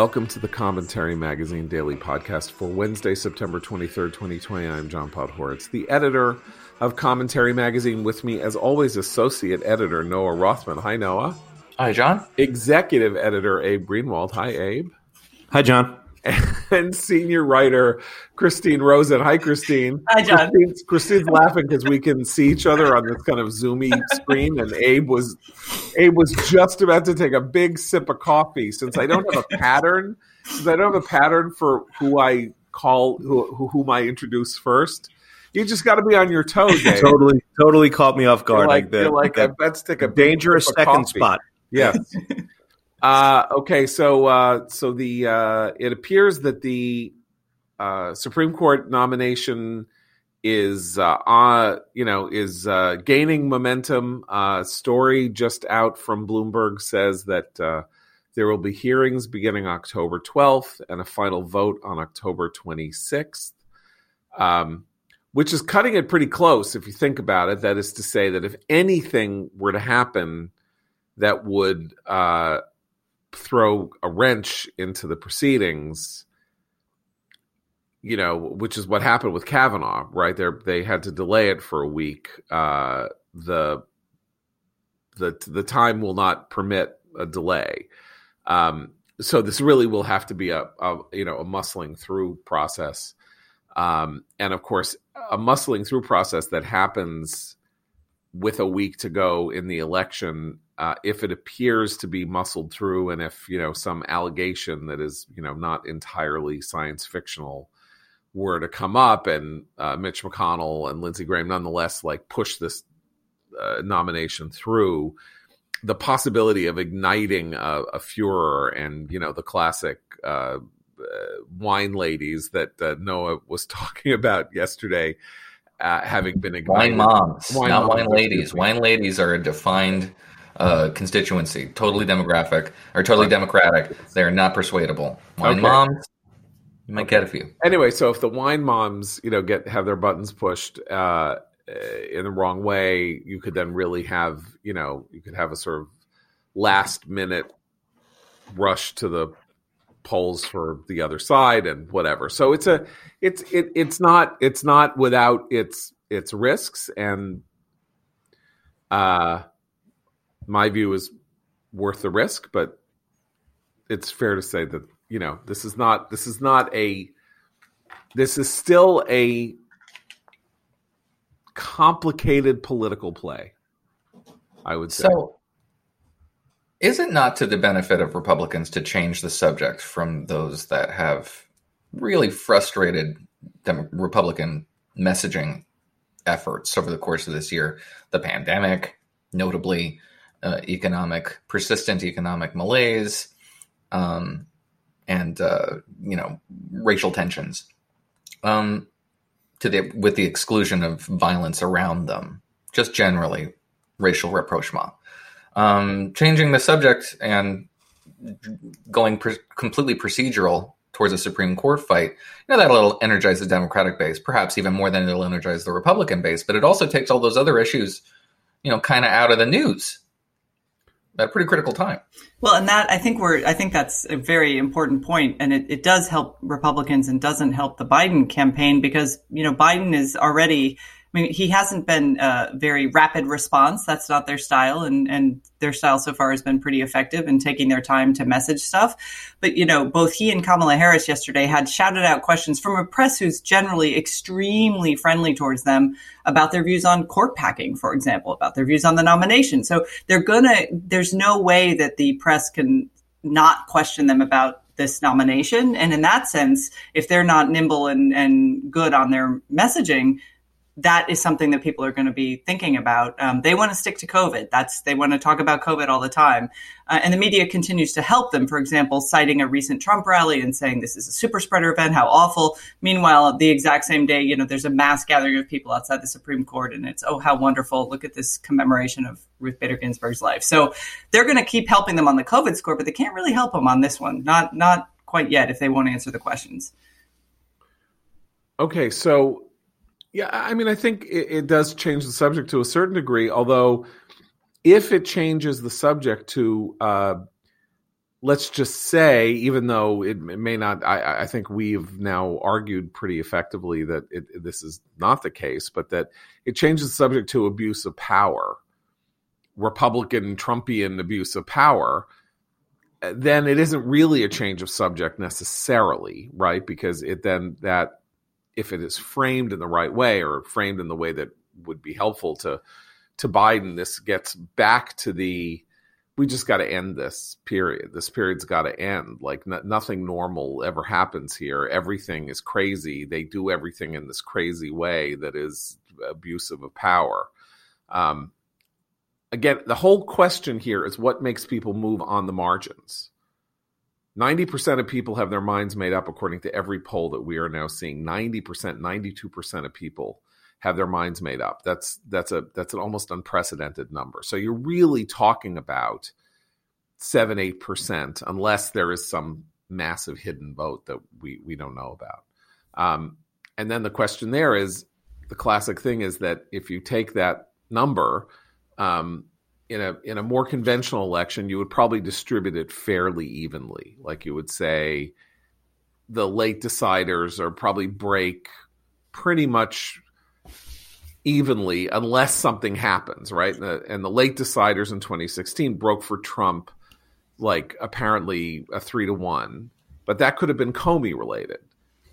Welcome to the Commentary Magazine Daily Podcast for Wednesday, September 23rd, 2020. I'm John Podhoretz, the editor of Commentary Magazine. With me, as always, associate editor Noah Rothman. Hi, Noah. Hi, John. Executive editor Abe Greenwald. Hi, Abe. Hi, John. And senior writer Christine Rosen. Hi, Christine. Hi, John. Christine's, Christine's laughing because we can see each other on this kind of zoomy screen, and Abe was Abe was just about to take a big sip of coffee. Since I don't have a pattern, since I don't have a pattern for who I call who, who whom I introduce first, you just got to be on your toes. Abe. Totally, totally caught me off You're guard. like, like the, you're like the let's take a dangerous second coffee. spot. Yes. uh, okay, so uh, so the uh, it appears that the uh, Supreme Court nomination is uh, uh you know is uh, gaining momentum. Uh, story just out from Bloomberg says that uh, there will be hearings beginning October 12th and a final vote on October 26th. Um, which is cutting it pretty close if you think about it. That is to say that if anything were to happen that would uh, throw a wrench into the proceedings, you know, which is what happened with Kavanaugh, right? They they had to delay it for a week. Uh, the the the time will not permit a delay. Um, so this really will have to be a, a you know a muscling through process, um, and of course a muscling through process that happens with a week to go in the election uh, if it appears to be muscled through and if you know some allegation that is you know not entirely science fictional were to come up and uh, Mitch McConnell and Lindsey Graham nonetheless like push this uh, nomination through the possibility of igniting a, a furor and you know the classic uh, uh, wine ladies that uh, Noah was talking about yesterday uh, having been ignited. Wine moms, Wine not moms, wine ladies. Wine ladies are a defined uh, constituency, totally demographic or totally democratic. They are not persuadable. Wine Okay. moms, you might get a few. anyway, so if the wine moms, you know, get have their buttons pushed uh, in the wrong way, you could then really have, you know, you could have a sort of last minute rush to the polls for the other side and whatever. So it's a, it's it it's not it's not without its its risks and uh my view is worth the risk, but it's fair to say that you know this is not this is not a this is still a complicated political play. I would say. So, is it not to the benefit of Republicans to change the subject from those that have really frustrated Dem- Republican messaging efforts over the course of this year? The pandemic, notably, uh, economic, persistent economic malaise, um, and uh, you know, racial tensions. Um, to the with the exclusion of violence around them, just generally racial rapprochement. Um, changing the subject and going completely procedural towards a Supreme Court fight, you know, that'll energize the Democratic base, perhaps even more than it'll energize the Republican base. But it also takes all those other issues, you know, kind of out of the news at a pretty critical time. Well, and that I think we're I think that's a very important point, and it, it does help Republicans and doesn't help the Biden campaign because you know Biden is already. I mean, he hasn't been a very rapid response. That's not their style, and and their style so far has been pretty effective in taking their time to message stuff. But you know, both he and Kamala Harris yesterday had shouted out questions from a press who's generally extremely friendly towards them about their views on court packing, for example, about their views on the nomination. So they're gonna. There's no way that the press can not question them about this nomination. And in that sense, if they're not nimble and, and good on their messaging, that is something that people are going to be thinking about. Um, they want to stick to COVID. That's they want to talk about COVID all the time, uh, and the media continues to help them. For example, citing a recent Trump rally and saying this is a super spreader event, how awful. Meanwhile, the exact same day, you know, there's a mass gathering of people outside the Supreme Court, and it's oh how wonderful! Look at this commemoration of Ruth Bader Ginsburg's life. So they're going to keep helping them on the COVID score, but they can't really help them on this one. Not not quite yet if they won't answer the questions. Okay, so yeah, I mean, I think it, it does change the subject to a certain degree. Although, if it changes the subject to uh, let's just say, even though it, it may not, I, I, think we've now argued pretty effectively that it, this is not the case, but that it changes the subject to abuse of power, Republican Trumpian abuse of power. Then it isn't really a change of subject necessarily, right? Because it then that if it is framed in the right way or framed in the way that would be helpful to to Biden, this gets back to the we just got to end this period. This period's got to end. Like nothing normal ever happens here. Everything is crazy. They do everything in this crazy way that is abusive of power. Um, again, the whole question here is what makes people move on the margins. 90% of people have their minds made up according to every poll that we are now seeing. 90%, 92% of people have their minds made up. That's that's a that's an almost unprecedented number. So you're really talking about seven eight percent, unless there is some massive hidden vote that we we don't know about. Um, and then the question there is the classic thing is that if you take that number um, in a in a more conventional election, you would probably distribute it fairly evenly. Like you would say, the late deciders are probably break pretty much evenly unless something happens, right? And the, and the late deciders in 2016 broke for Trump like apparently a three to one, but that could have been Comey related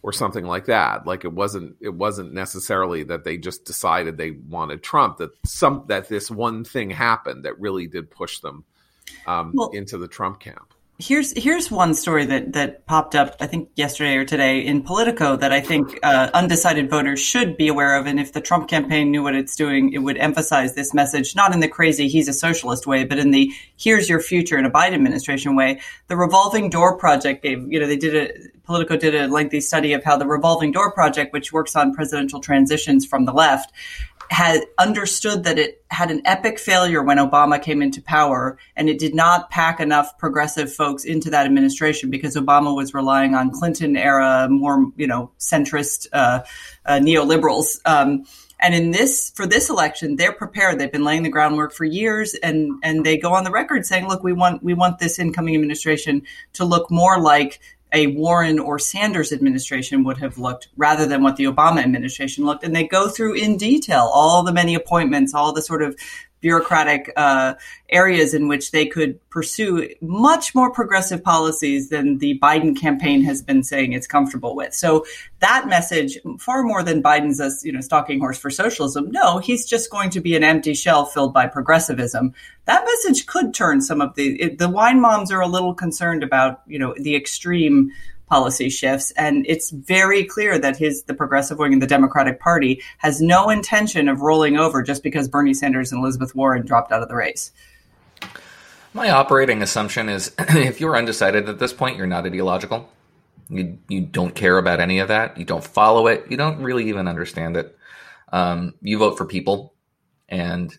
or something like that. Like it wasn't it wasn't necessarily that they just decided they wanted Trump. That some that this one thing happened that really did push them um, well, into the Trump camp. Here's here's one story that that popped up I think yesterday or today in Politico that I think uh, undecided voters should be aware of, and if the Trump campaign knew what it's doing, it would emphasize this message not in the crazy he's a socialist way, but in the here's your future in a Biden administration way. The revolving door project gave you know they did a Politico did a lengthy study of how the revolving door project, which works on presidential transitions from the left, had understood that it had an epic failure when Obama came into power, and it did not pack enough progressive folks into that administration because Obama was relying on Clinton era, more you know centrist uh, uh, neoliberals. Um, and in this for this election, they're prepared. They've been laying the groundwork for years, and and they go on the record saying, "Look, we want we want this incoming administration to look more like a Warren or Sanders administration would have looked rather than what the Obama administration looked. And they go through in detail all the many appointments, all the sort of bureaucratic uh, areas in which they could pursue much more progressive policies than the Biden campaign has been saying it's comfortable with. So that message, far more than Biden's a you know stalking horse for socialism, no, he's just going to be an empty shell filled by progressivism. That message could turn some of the the wine moms are a little concerned about you know the extreme policy shifts. And it's very clear that his the progressive wing in the Democratic Party has no intention of rolling over just because Bernie Sanders and Elizabeth Warren dropped out of the race. My operating assumption is if you're undecided at this point, you're not ideological. You you don't care about any of that. You don't follow it. You don't really even understand it. Um, you vote for people, and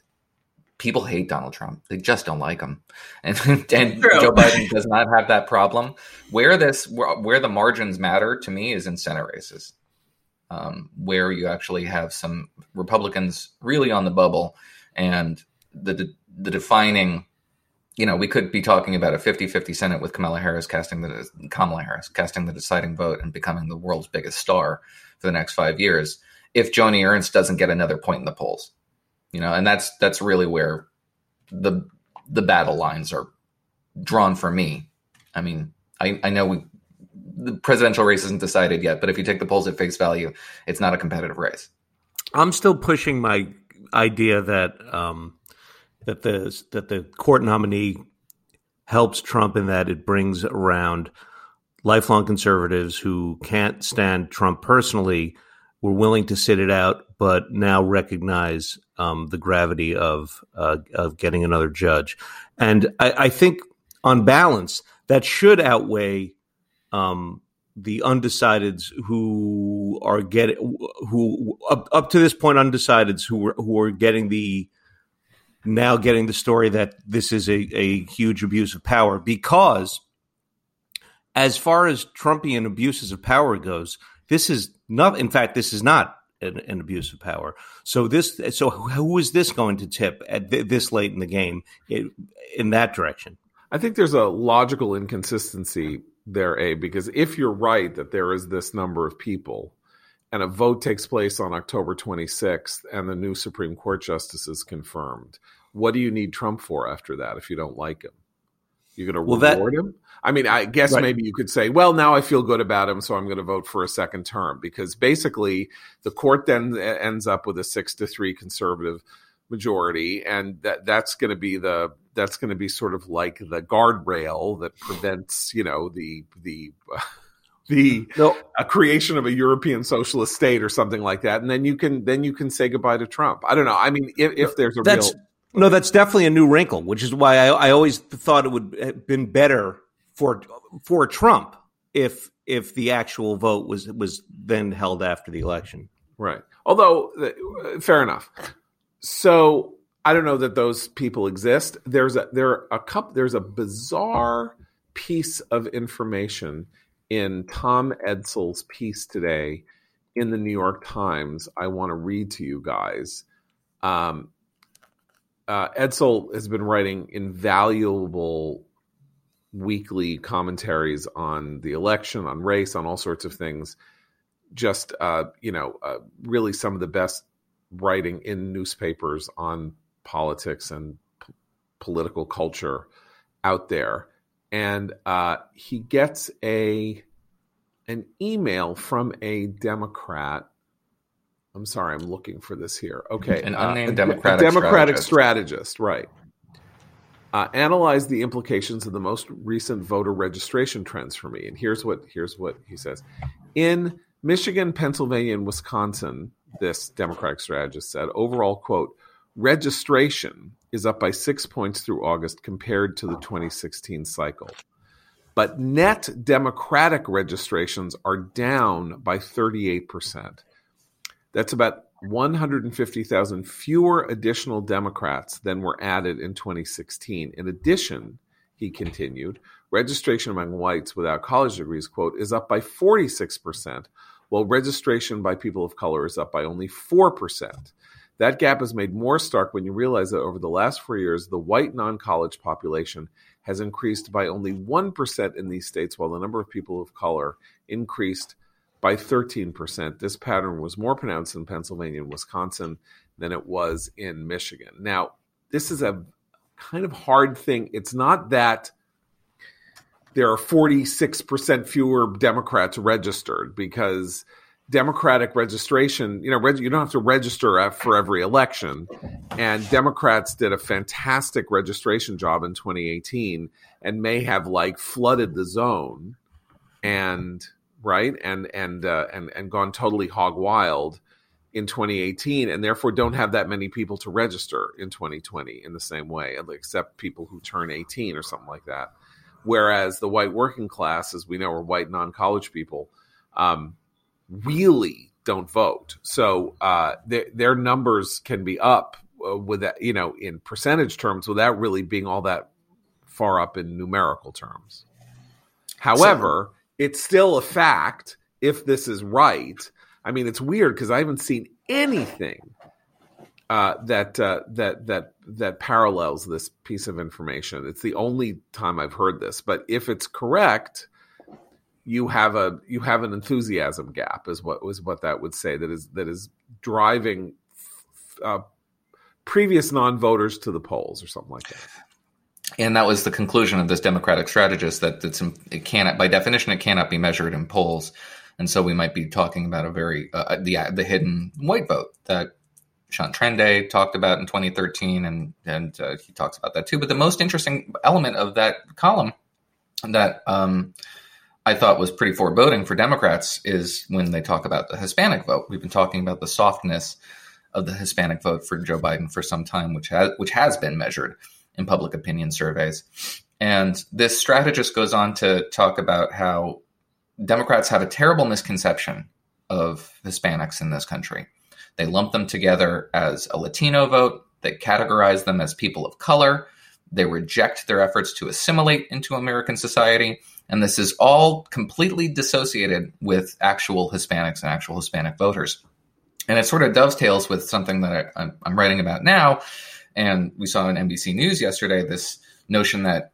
people hate Donald Trump. They just don't like him, and and Joe Biden does not have that problem. Where this where the margins matter to me is in Senate races, um, where you actually have some Republicans really on the bubble, and the the defining. You know, we could be talking about a 50-50 Senate with Kamala Harris casting the Kamala Harris casting the deciding vote and becoming the world's biggest star for the next five years. If Joni Ernst doesn't get another point in the polls, you know, and that's that's really where the the battle lines are drawn for me. I mean, I, I know we the presidential race isn't decided yet, but if you take the polls at face value, it's not a competitive race. I'm still pushing my idea that um, that the that the court nominee helps Trump in that it brings around lifelong conservatives who can't stand Trump personally, were willing to sit it out, but now recognize um, the gravity of uh, of getting another judge. And I, I, think, on balance, that should outweigh um, the undecideds who are getting who up, up to this point undecideds who were who are getting the now getting the story that this is a, a huge abuse of power because as far as Trumpian abuses of power goes, this is not in fact this is not an, an, abuse of power. So this, so who is this going to tip at th- this late in the game in, in that direction? I think there's a logical inconsistency there, A, because if you're right that there is this number of people and a vote takes place on October 26th and the new Supreme Court justice is confirmed, what do you need Trump for after that if you don't like him? You're going to well, reward that, him? I mean, I guess right. maybe you could say, well, now I feel good about him, so I'm going to vote for a second term because basically the court then ends up with a six to three conservative majority, and that that's going to be the that's going to be sort of like the guardrail that prevents you know the the uh, the no. creation of a European socialist state or something like that, and then you can then you can say goodbye to Trump. I don't know. I mean, if, if there's a that's, real no, that's definitely a new wrinkle, which is why I, I always thought it would have been better for for Trump if if the actual vote was was then held after the election. Right. Although, uh, fair enough. So I don't know that those people exist. There's a there a couple. There's a bizarre piece of information in Tom Edsall's piece today in the New York Times. I want to read to you guys. Um, uh, Edsall has been writing invaluable weekly commentaries on the election, on race, on all sorts of things. Just uh, you know, uh, really some of the best writing in newspapers on politics and p- political culture out there. And uh, he gets a an email from a Democrat I'm sorry, I'm looking for this here. Okay, an uh, unnamed uh, Democratic, Democratic strategist. strategist right? Uh, analyzed the implications of the most recent voter registration trends for me, and here's what here's what he says: in Michigan, Pennsylvania, and Wisconsin, this Democratic strategist said, overall quote, registration is up by six points through August compared to the 2016 cycle. But net Democratic registrations are down by 38%. That's about 150,000 fewer additional Democrats than were added in 2016. In addition, he continued, registration among whites without college degrees, quote, is up by 46%, while registration by people of color is up by only 4%. That gap is made more stark when you realize that over the last four years, the white non college population has increased by only 1% in these states, while the number of people of color increased by 13%. This pattern was more pronounced in Pennsylvania and Wisconsin than it was in Michigan. Now, this is a kind of hard thing. It's not that there are 46% fewer Democrats registered because Democratic registration, you know, reg- you don't have to register for every election. And Democrats did a fantastic registration job in 2018 and may have like flooded the zone and right? And and uh, and and gone totally hog wild in 2018 and therefore don't have that many people to register in 2020 in the same way except people who turn 18 or something like that. Whereas the white working class as we know are white non-college people um, really don't vote. So uh, their, their numbers can be up uh, with that you know in percentage terms without really being all that far up in numerical terms. However so, it's still a fact if this is right. I mean, it's weird because I haven't seen anything uh, that uh, that that that parallels this piece of information. It's the only time I've heard this. But if it's correct, you have a you have an enthusiasm gap, is what was what that would say. That is that is driving uh, previous non-voters to the polls or something like that and that was the conclusion of this democratic strategist that it's, it cannot by definition it cannot be measured in polls. And so we might be talking about a very uh, the the hidden white vote that Sean Trende talked about in 2013 and and uh, he talks about that too. But the most interesting element of that column that um, I thought was pretty foreboding for Democrats is when they talk about the Hispanic vote. We've been talking about the softness of the Hispanic vote for Joe Biden for some time which has which has been measured in public opinion surveys. And this strategist goes on to talk about how Democrats have a terrible misconception of Hispanics in this country. They lump them together as a Latino vote, they categorize them as people of color, they reject their efforts to assimilate into American society. And this is all completely dissociated with actual Hispanics and actual Hispanic voters. And it sort of dovetails with something that I, am writing about now, and we saw in NBC News yesterday this notion that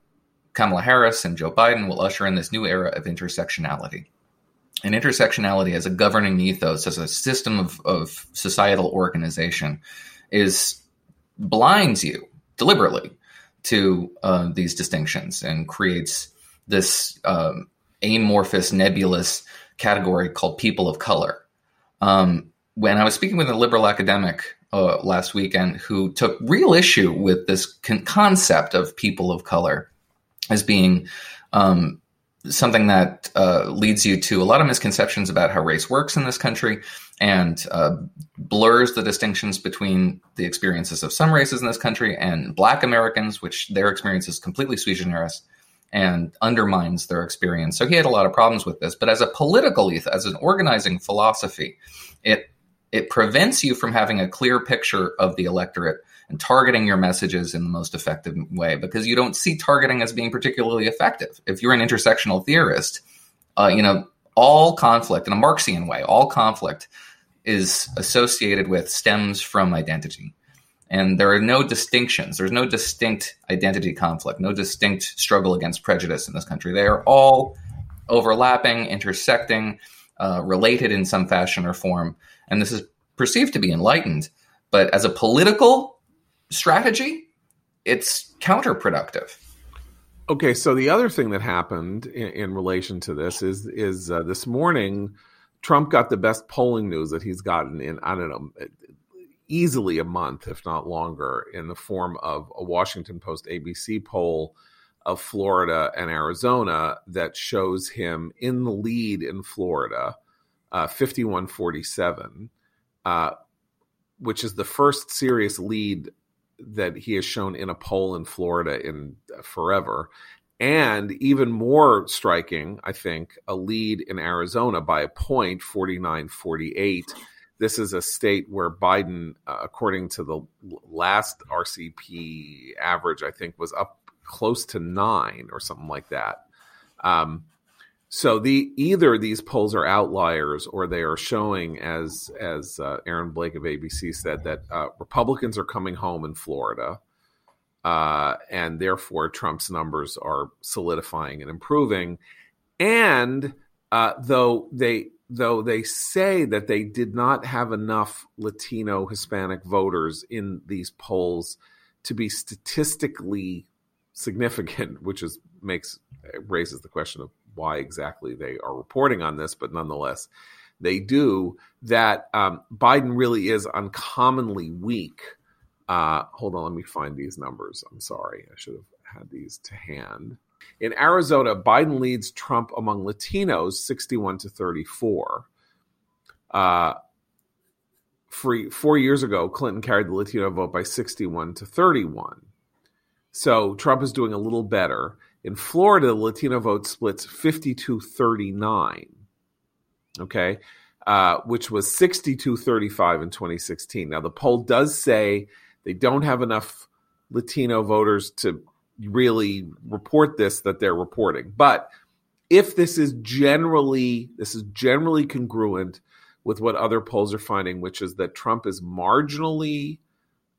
Kamala Harris and Joe Biden will usher in this new era of intersectionality. And intersectionality as a governing ethos, as a system of, of societal organization, is blinds you deliberately to uh, these distinctions and creates this um, amorphous, nebulous category called people of color. Um, when I was speaking with a liberal academic uh, last weekend who took real issue with this con- concept of people of color as being um, something that uh, leads you to a lot of misconceptions about how race works in this country and uh, blurs the distinctions between the experiences of some races in this country and black Americans, which their experience is completely sui generis and undermines their experience. So he had a lot of problems with this. But as a political ethos, as an organizing philosophy, it it prevents you from having a clear picture of the electorate and targeting your messages in the most effective way because you don't see targeting as being particularly effective. If you're an intersectional theorist, uh, you know all conflict in a Marxian way, all conflict is associated with stems from identity. And there are no distinctions. There's no distinct identity conflict, no distinct struggle against prejudice in this country. They are all overlapping, intersecting, uh, related in some fashion or form. And this is perceived to be enlightened. But as a political strategy, it's counterproductive. Okay, so the other thing that happened in, in relation to this is is uh, this morning, Trump got the best polling news that he's gotten in I don't know easily a month, if not longer, in the form of a Washington Post ABC poll of Florida and Arizona that shows him in the lead in Florida, uh, 5147, uh, which is the first serious lead that he has shown in a poll in Florida in uh, forever. And even more striking, I think, a lead in Arizona by a point, 49 48. This is a state where Biden, uh, according to the last RCP average, I think was up close to nine or something like that. Um, so the either these polls are outliers or they are showing, as as uh, Aaron Blake of ABC said, that uh, Republicans are coming home in Florida, uh, and therefore Trump's numbers are solidifying and improving. And uh, though they though they say that they did not have enough Latino Hispanic voters in these polls to be statistically significant, which is makes raises the question of why exactly they are reporting on this, but nonetheless, they do. That um, Biden really is uncommonly weak. Uh, hold on, let me find these numbers. I'm sorry, I should have had these to hand. In Arizona, Biden leads Trump among Latinos 61 to 34. Uh, for, four years ago, Clinton carried the Latino vote by 61 to 31. So Trump is doing a little better. In Florida, the Latino vote splits 52 39, okay, uh, which was 62 35 in 2016. Now, the poll does say they don't have enough Latino voters to really report this that they're reporting. But if this is generally this is generally congruent with what other polls are finding, which is that Trump is marginally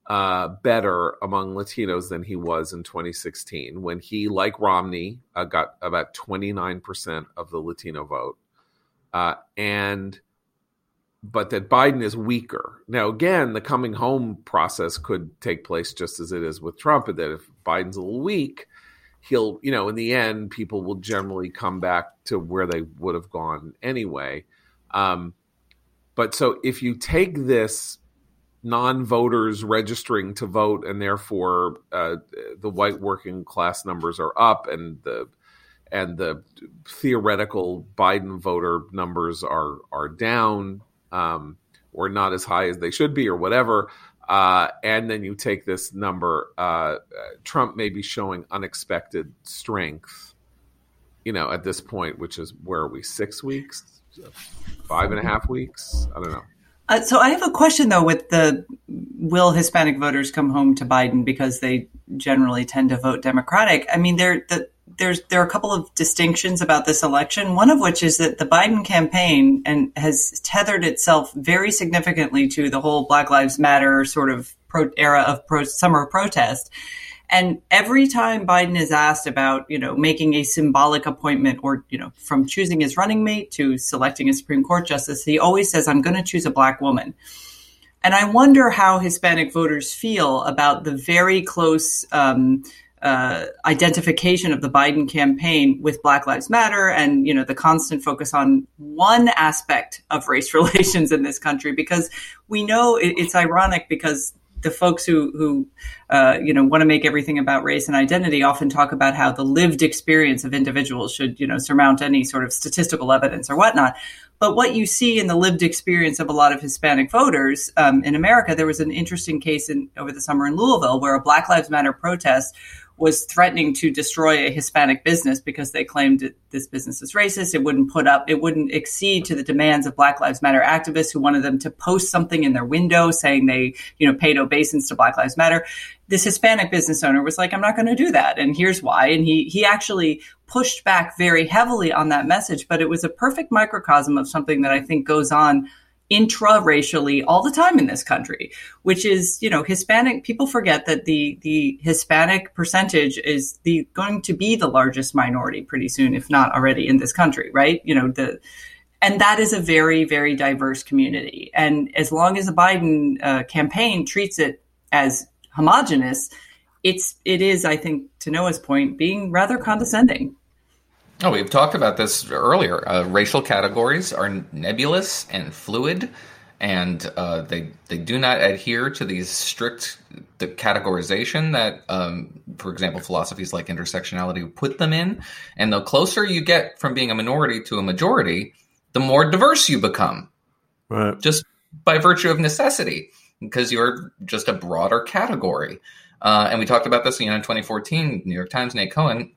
uh, better among Latinos than he was in 2016 when he, like Romney, uh, got about 29% of the Latino vote. Uh, and but that Biden is weaker. Now, again, the coming home process could take place just as it is with Trump, and that if Biden's a little weak, he'll, you know, in the end, people will generally come back to where they would have gone anyway. Um, but so if you take this non-voters registering to vote, and therefore uh, the white working class numbers are up, and the and the theoretical Biden voter numbers are are down, um, or not as high as they should be, or whatever. Uh, and then you take this number. Uh, Trump may be showing unexpected strength. You know, at this point, which is where are we? Six weeks, five and a half weeks. I don't know. Uh, so I have a question though with the will Hispanic voters come home to Biden because they generally tend to vote Democratic. I mean, there the, there's there are a couple of distinctions about this election. One of which is that the Biden campaign and has tethered itself very significantly to the whole Black Lives Matter sort of pro, era of pro, summer protest. And every time Biden is asked about, you know, making a symbolic appointment or, you know, from choosing his running mate to selecting a Supreme Court justice, he always says, I'm going to choose a black woman. And I wonder how Hispanic voters feel about the very close um, uh, identification of the Biden campaign with Black Lives Matter and you know the constant focus on one aspect of race relations in this country because we know it, it's ironic because the folks who who uh, you know want to make everything about race and identity often talk about how the lived experience of individuals should you know surmount any sort of statistical evidence or whatnot. But what you see in the lived experience of a lot of Hispanic voters um, in America, there was an interesting case in, over the summer in Louisville where a Black Lives Matter protest was threatening to destroy a Hispanic business because they claimed this business is racist. It wouldn't put up, it wouldn't exceed to the demands of Black Lives Matter activists who wanted them to post something in their window saying they, you know, paid obeisance to Black Lives Matter. This Hispanic business owner was like, I'm not going to do that. And here's why. And he, he actually pushed back very heavily on that message, but it was a perfect microcosm of something that I think goes on intra-racially all the time in this country which is you know hispanic people forget that the the hispanic percentage is the going to be the largest minority pretty soon if not already in this country right? You know the and that is a very very diverse community. And as long as the biden uh, campaign treats it as homogenous it's it is i think to noah's point being rather condescending Oh, we've talked about this earlier. Uh, racial categories are nebulous and fluid, and uh, they they do not adhere to these strict the categorization that, um, for example, philosophies like intersectionality put them in. And the closer you get from being a minority to a majority, the more diverse you become, right? Just by virtue of necessity, because you're just a broader category. Uh, and we talked about this you know, in 2014. New York Times, Nate Cohn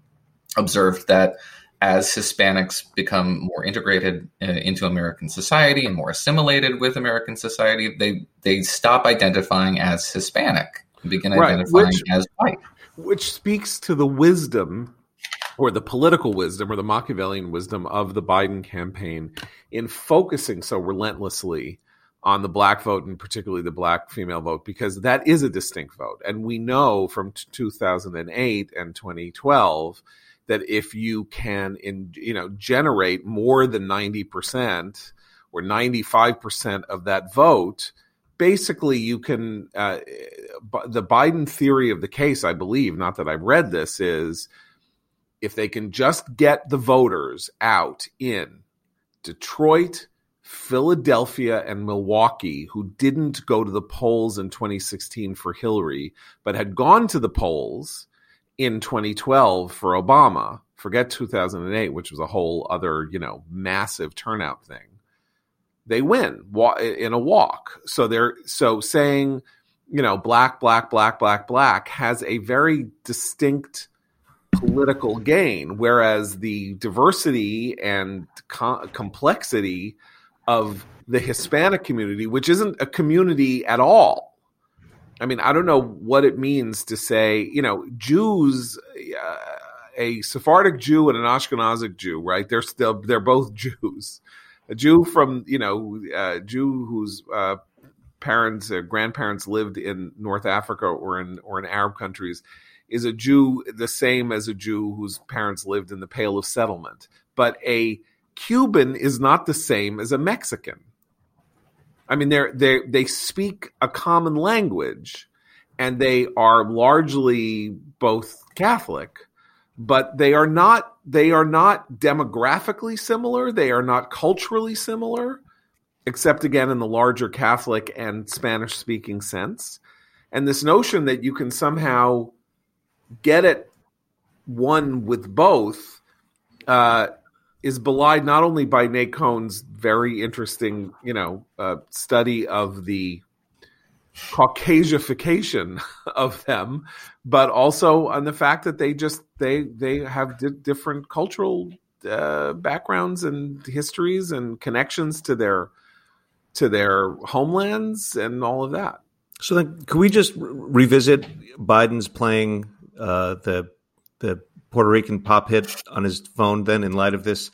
observed that as Hispanics become more integrated uh, into American society and more assimilated with American society, they they stop identifying as Hispanic and begin right. identifying which, as white. Which speaks to the wisdom or the political wisdom or the Machiavellian wisdom of the Biden campaign in focusing so relentlessly on the black vote and particularly the black female vote because that is a distinct vote. And we know from 2008 and 2012 that if you can in you know generate more than 90% or 95% of that vote basically you can uh, the biden theory of the case i believe not that i've read this is if they can just get the voters out in detroit philadelphia and milwaukee who didn't go to the polls in 2016 for hillary but had gone to the polls in 2012 for Obama. Forget 2008, which was a whole other, you know, massive turnout thing. They win in a walk. So they're so saying, you know, black, black, black, black, black has a very distinct political gain, whereas the diversity and co- complexity of the Hispanic community, which isn't a community at all, I mean, I don't know what it means to say, you know, Jews, uh, a Sephardic Jew and an Ashkenazic Jew, right? They're still they're both Jews. A Jew from you know, a Jew whose uh, parents or grandparents lived in North Africa or in or in Arab countries is a Jew the same as a Jew whose parents lived in the Pale of Settlement. But a Cuban is not the same as a Mexican. I mean, they're they they speak a common language, and they are largely both Catholic, but they are not they are not demographically similar. They are not culturally similar, except again in the larger Catholic and Spanish speaking sense. And this notion that you can somehow get it one with both uh, is belied not only by Nate Cohn's very interesting, you know, uh, study of the Caucasification of them, but also on the fact that they just they they have di- different cultural uh, backgrounds and histories and connections to their to their homelands and all of that. So then, can we just revisit Biden's playing uh, the the Puerto Rican pop hit on his phone then in light of this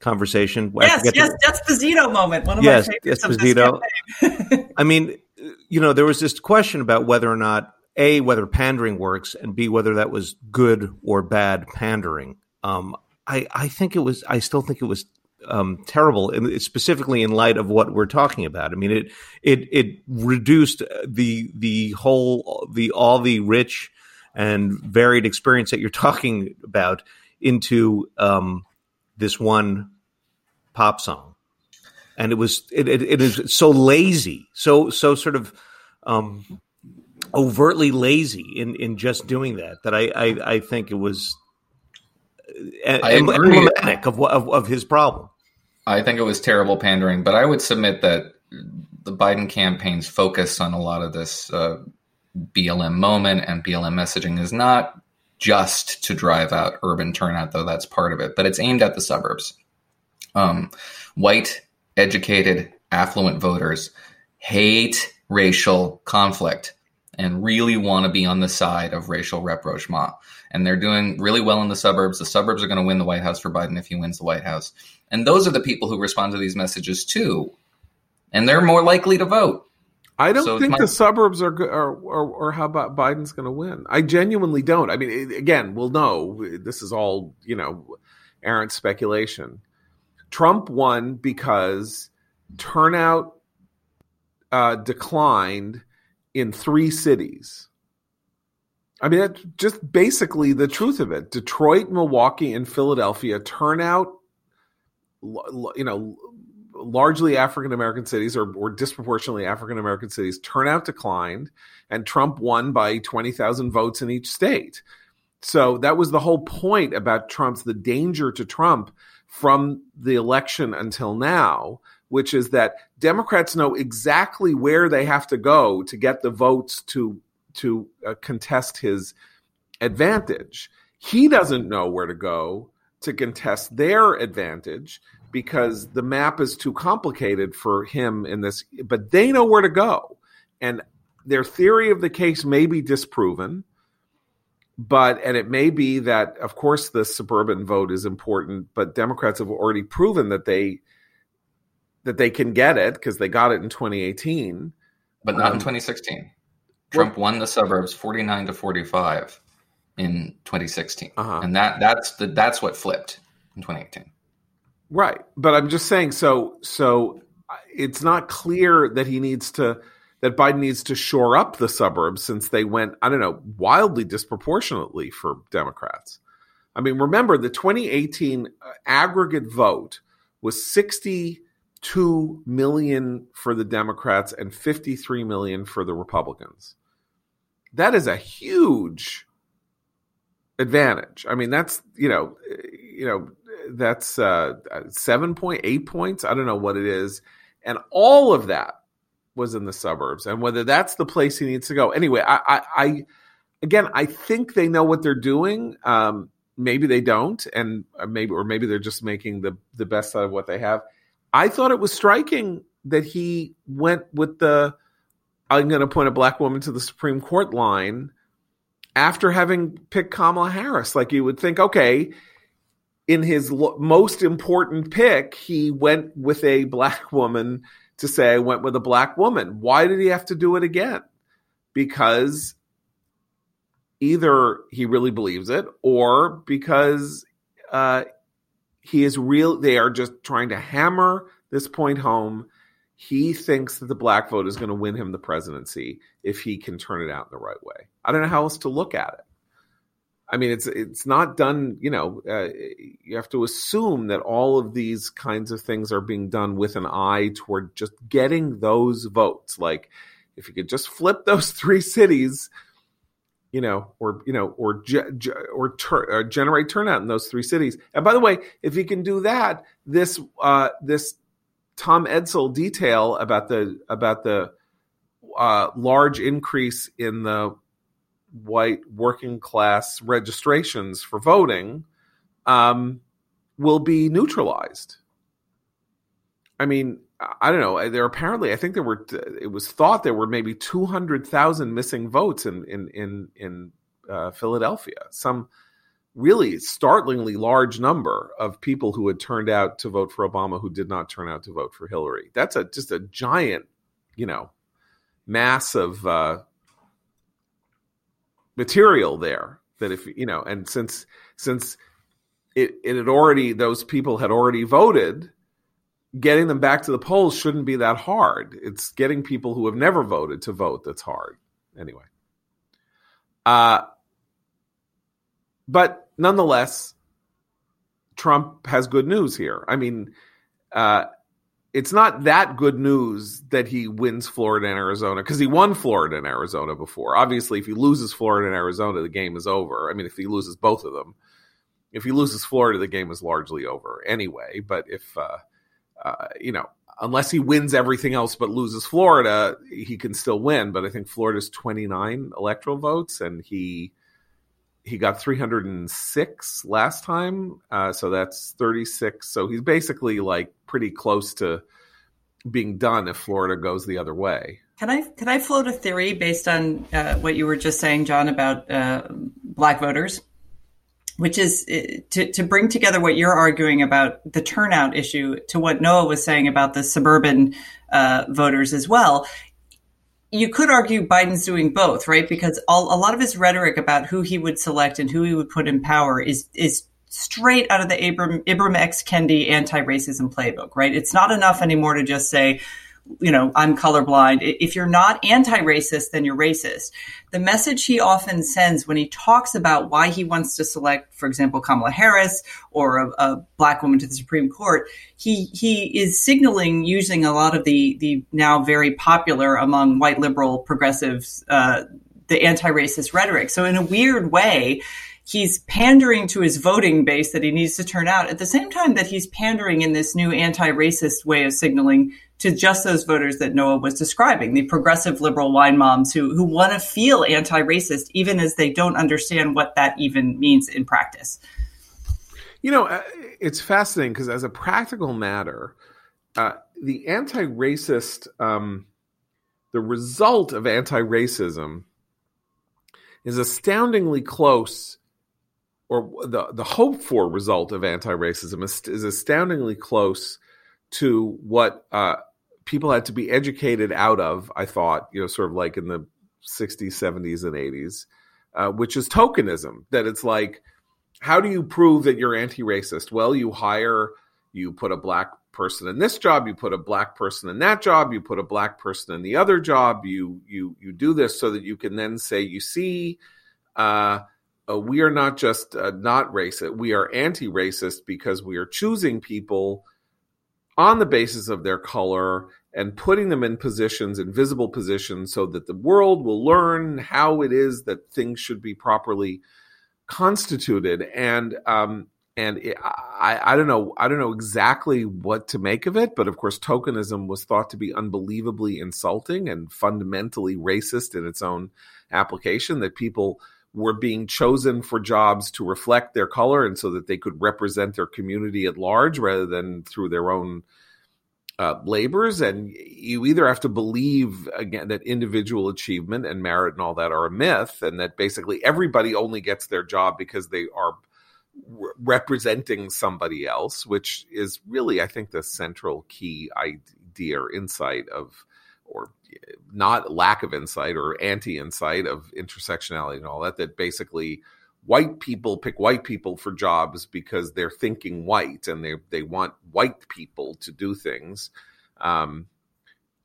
conversation. Yes, yes, the, Despacito moment. One of yes, my favorites Despacito. I mean, you know, there was this question about whether or not a whether pandering works, and b whether that was good or bad pandering. Um, I I think it was. I still think it was um, terrible, and specifically in light of what we're talking about. I mean, it it it reduced the the whole the all the rich and varied experience that you're talking about into um, this one pop song, and it was it, it, it is so lazy, so so sort of um, overtly lazy in in just doing that that I I, I think it was uh, emblematic of, of of his problem. I think it was terrible pandering, but I would submit that the Biden campaign's focus on a lot of this uh, BLM moment and BLM messaging is not just to drive out urban turnout, though that's part of it, but it's aimed at the suburbs. Um, white, educated, affluent voters hate racial conflict and really want to be on the side of racial rapprochement. And they're doing really well in the suburbs. The suburbs are going to win the White House for Biden if he wins the White House. And those are the people who respond to these messages too. And they're more likely to vote. I don't so think my... the suburbs are, are, or how about Biden's going to win. I genuinely don't. I mean, again, we'll know. This is all you know, errant speculation. Trump won because turnout uh, declined in three cities. I mean, that's just basically the truth of it. Detroit, Milwaukee, and Philadelphia turnout, you know, largely African American cities or, or disproportionately African American cities, turnout declined, and Trump won by 20,000 votes in each state. So that was the whole point about Trump's, the danger to Trump from the election until now, which is that Democrats know exactly where they have to go to get the votes to to uh, contest his advantage. He doesn't know where to go to contest their advantage because the map is too complicated for him in this, but they know where to go. And their theory of the case may be disproven, but, and it may be that, of course, the suburban vote is important, but Democrats have already proven that they, that they can get it because they got it in 2018. But not um, in 2016. Trump won the suburbs 49 to 45 in 2016. Uh-huh. And that that's the that's what flipped in 2018. Right. But I'm just saying so so it's not clear that he needs to that Biden needs to shore up the suburbs since they went, I don't know, wildly disproportionately for Democrats. I mean, remember the 2018 aggregate vote was 62 million for the Democrats and 53 million for the Republicans. That is a huge advantage. I mean, that's, you know, you know, that's uh, seven point eight points. I don't know what it is, and all of that was in the suburbs. And whether that's the place he needs to go, anyway, I, I, I again, I think they know what they're doing. Um, maybe they don't, and uh, maybe or maybe they're just making the the best out of what they have. I thought it was striking that he went with the I'm going to appoint a black woman to the Supreme Court line after having picked Kamala Harris. Like you would think, okay, in his lo- most important pick, he went with a black woman to say, went with a black woman. Why did he have to do it again? Because either he really believes it or because uh, he is real, they are just trying to hammer this point home. He thinks that the black vote is going to win him the presidency if he can turn it out in the right way. I don't know how else to look at it. I mean, it's it's not done. You know, uh, you have to assume that all of these kinds of things are being done with an eye toward just getting those votes. Like, if you could just flip those three cities, you know, or you know, or ge- ge- or, or, generate turnout in those three cities. And by the way, if you can do that, this uh, this Tom Edsall detail about the about the uh, large increase in the white working class registrations for voting um, will be neutralized. I mean, I don't know. There apparently, I think there were. It was thought there were maybe two hundred thousand missing votes in in in in uh, Philadelphia. Some really startlingly large number of people who had turned out to vote for Obama who did not turn out to vote for Hillary. That's a just a giant, you know, mass of uh, material there that if you know, and since since it it had already those people had already voted, getting them back to the polls shouldn't be that hard. It's getting people who have never voted to vote that's hard. Anyway. Uh but nonetheless, Trump has good news here. I mean, uh, it's not that good news that he wins Florida and Arizona because he won Florida and Arizona before. Obviously, if he loses Florida and Arizona, the game is over. I mean, if he loses both of them, if he loses Florida, the game is largely over anyway. But if uh, uh, you know, unless he wins everything else but loses Florida, he can still win. But I think Florida's twenty nine electoral votes, and he he got 306 last time uh, so that's 36 so he's basically like pretty close to being done if florida goes the other way. Can i can i float a theory based on uh, what you were just saying john about uh, black voters? Which is uh, to, to bring together what you're arguing about the turnout issue to what noah was saying about the suburban uh, voters as well you could argue Biden's doing both, right? Because all, a lot of his rhetoric about who he would select and who he would put in power is is straight out of the Ibram, Ibram X. Kendi anti-racism playbook, right? It's not enough anymore to just say, you know, I'm colorblind. If you're not anti-racist, then you're racist. The message he often sends when he talks about why he wants to select, for example, Kamala Harris or a, a black woman to the Supreme Court, he he is signaling using a lot of the the now very popular among white liberal progressives uh, the anti-racist rhetoric. So in a weird way, he's pandering to his voting base that he needs to turn out at the same time that he's pandering in this new anti-racist way of signaling to just those voters that Noah was describing, the progressive liberal wine moms who, who want to feel anti racist, even as they don't understand what that even means in practice. You know, uh, it's fascinating because, as a practical matter, uh, the anti racist, um, the result of anti racism is astoundingly close or the the hope for result of anti racism is, is, astoundingly close to what uh, people had to be educated out of, I thought, you know, sort of like in the 60s, 70s, and 80s, uh, which is tokenism. That it's like, how do you prove that you're anti racist? Well, you hire, you put a black person in this job, you put a black person in that job, you put a black person in the other job, you you you do this so that you can then say, you see, uh, uh, we are not just uh, not racist, we are anti racist because we are choosing people on the basis of their color and putting them in positions, invisible positions, so that the world will learn how it is that things should be properly constituted. And um, and it, I, I don't know I don't know exactly what to make of it, but of course, tokenism was thought to be unbelievably insulting and fundamentally racist in its own application. That people were being chosen for jobs to reflect their color and so that they could represent their community at large rather than through their own uh, labors. And you either have to believe again that individual achievement and merit and all that are a myth, and that basically everybody only gets their job because they are re- representing somebody else, which is really, I think, the central key idea or insight of or not lack of insight or anti insight of intersectionality and all that, that basically white people pick white people for jobs because they're thinking white and they, they want white people to do things. Um,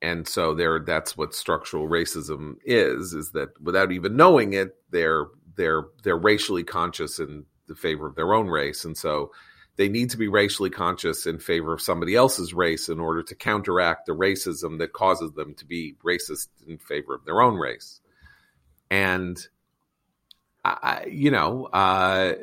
and so there that's what structural racism is is that without even knowing it they're they're they're racially conscious in the favor of their own race and so they need to be racially conscious in favor of somebody else's race in order to counteract the racism that causes them to be racist in favor of their own race. And I, you know, uh,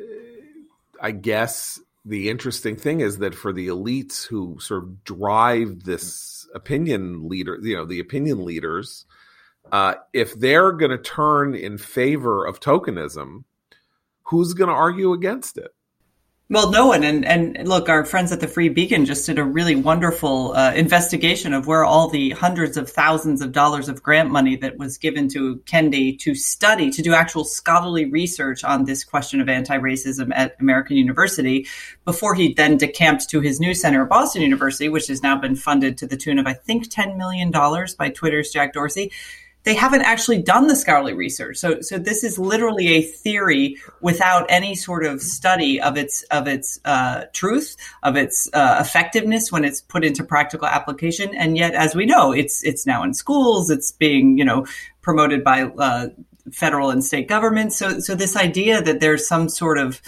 I guess the interesting thing is that for the elites who sort of drive this opinion leader, you know, the opinion leaders, uh, if they're going to turn in favor of tokenism, who's going to argue against it? Well, no one. And, and look, our friends at the Free Beacon just did a really wonderful uh, investigation of where all the hundreds of thousands of dollars of grant money that was given to Kendi to study, to do actual scholarly research on this question of anti racism at American University before he then decamped to his new center at Boston University, which has now been funded to the tune of, I think, $10 million by Twitter's Jack Dorsey they haven't actually done the scholarly research. So, so this is literally a theory without any sort of study of its of its uh, truth, of its uh, effectiveness when it's put into practical application. And yet, as we know, it's it's now in schools. It's being you know promoted by uh, federal and state governments. So, so this idea that there's some sort of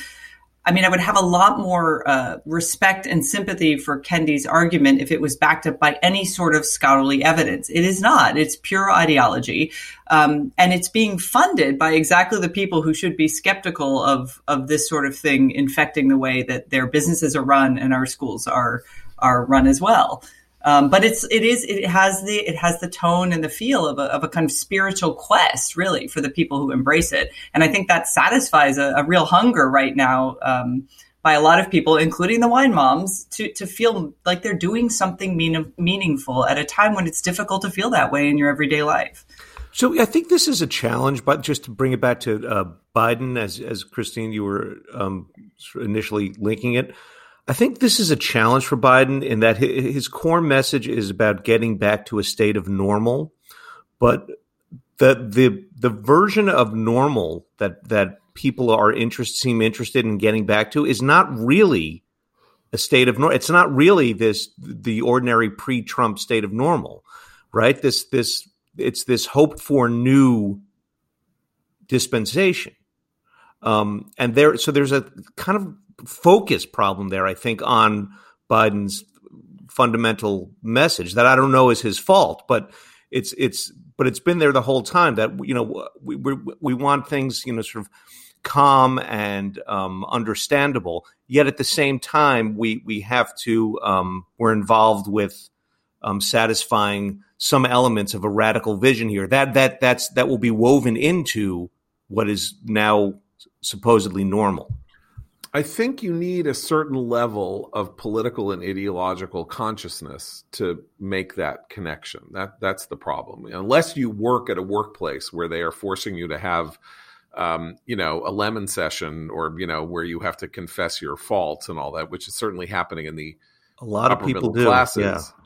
I mean, I would have a lot more uh, respect and sympathy for Kendi's argument if it was backed up by any sort of scholarly evidence. It is not. It's pure ideology, um, and it's being funded by exactly the people who should be skeptical of of this sort of thing infecting the way that their businesses are run and our schools are are run as well. Um, but it's it is it has the it has the tone and the feel of a, of a kind of spiritual quest really for the people who embrace it and i think that satisfies a, a real hunger right now um, by a lot of people including the wine moms to to feel like they're doing something mean, meaningful at a time when it's difficult to feel that way in your everyday life so I think this is a challenge, but just to bring it back to uh, Biden, as as Christine, you were um, initially linking it. I think this is a challenge for Biden in that his core message is about getting back to a state of normal, but the the the version of normal that that people are interest seem interested in getting back to is not really a state of normal. It's not really this the ordinary pre-Trump state of normal, right? This this it's this hoped for new dispensation, um, and there so there's a kind of focus problem there, I think, on Biden's fundamental message that I don't know is his fault, but it's it's but it's been there the whole time that you know we we, we want things you know sort of calm and um, understandable. Yet at the same time, we we have to um, we're involved with um, satisfying some elements of a radical vision here. That that that's that will be woven into what is now supposedly normal. I think you need a certain level of political and ideological consciousness to make that connection. That that's the problem. Unless you work at a workplace where they are forcing you to have, um, you know, a lemon session, or you know, where you have to confess your faults and all that, which is certainly happening in the a lot of people do. Classes. Yeah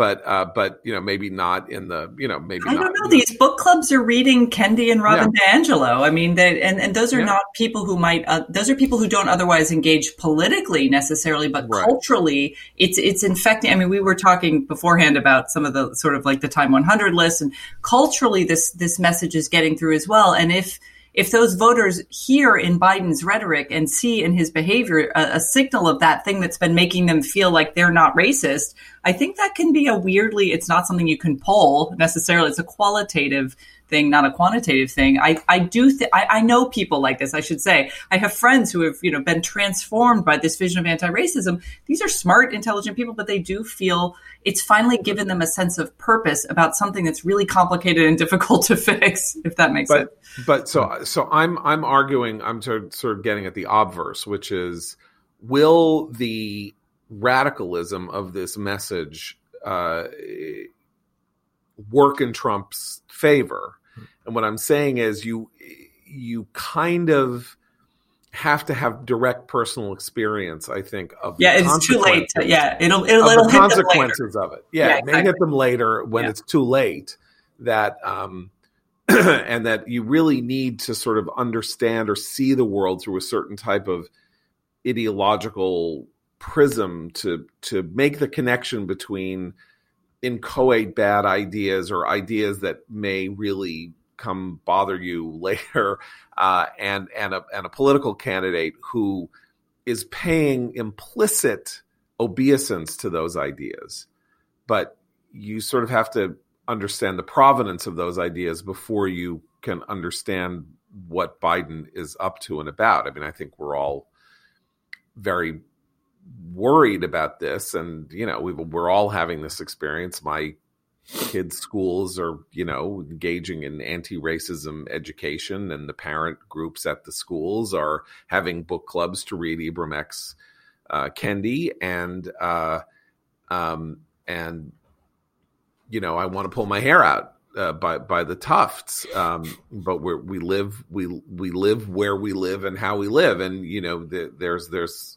but uh, but you know maybe not in the you know maybe I don't know these book clubs are reading Kendi and Robin yeah. DiAngelo. I mean, they, and and those are yeah. not people who might uh, those are people who don't otherwise engage politically necessarily, but right. culturally, it's it's infecting. I mean, we were talking beforehand about some of the sort of like the Time 100 list, and culturally, this this message is getting through as well. And if if those voters hear in Biden's rhetoric and see in his behavior a, a, signal of that thing that's been making them feel like they're not racist, I think that can be a weirdly, it's not something you can poll necessarily. It's a qualitative thing, not a quantitative thing. I, I do, th- I, I know people like this, I should say. I have friends who have, you know, been transformed by this vision of anti-racism. These are smart, intelligent people, but they do feel it's finally given them a sense of purpose about something that's really complicated and difficult to fix, if that makes but, sense. But so, so I'm, I'm arguing, I'm sort of, sort of getting at the obverse, which is, will the radicalism of this message uh, work in Trump's favor? And what I'm saying is you you kind of have to have direct personal experience, I think, of yeah, it's too late. To, yeah, it'll it'll, it'll the consequences of it. Yeah, yeah it may exactly. hit them later when yeah. it's too late. That um, and that you really need to sort of understand or see the world through a certain type of ideological prism to to make the connection between inchoate bad ideas or ideas that may really come bother you later, uh, and and a and a political candidate who is paying implicit obeisance to those ideas, but you sort of have to understand the provenance of those ideas before you can understand what Biden is up to and about. I mean, I think we're all very worried about this, and you know, we, we're all having this experience. My kids' schools are, you know, engaging in anti-racism education, and the parent groups at the schools are having book clubs to read Ibram X. Uh, Kendi, and uh, um, and you know, I want to pull my hair out uh, by by the tufts. Um, but we we live we we live where we live and how we live, and you know, the, there's there's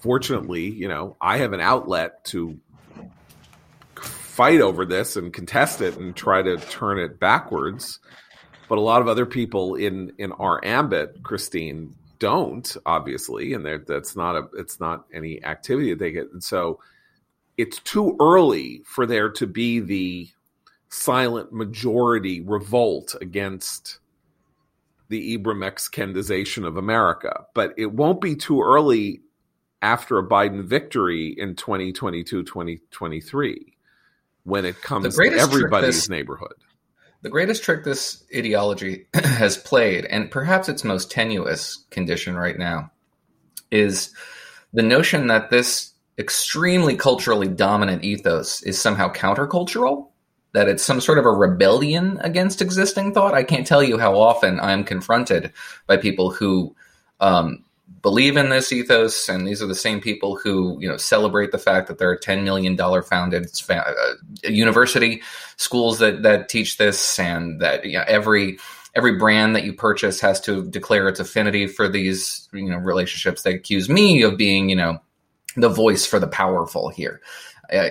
fortunately, you know, I have an outlet to fight over this and contest it and try to turn it backwards. But a lot of other people in in our ambit, Christine, don't obviously, and that's not a it's not any activity that they get. And so it's too early for there to be the silent majority revolt against the Ibram X Kendization of America. But it won't be too early after a Biden victory in 2022, 2023, when it comes to everybody's this, neighborhood. The greatest trick this ideology has played, and perhaps its most tenuous condition right now, is the notion that this extremely culturally dominant ethos is somehow countercultural that it's some sort of a rebellion against existing thought. I can't tell you how often I'm confronted by people who um, believe in this ethos, and these are the same people who you know celebrate the fact that there are ten million dollar founded uh, university schools that that teach this, and that you know, every every brand that you purchase has to declare its affinity for these you know relationships. They accuse me of being you know the voice for the powerful here. Uh,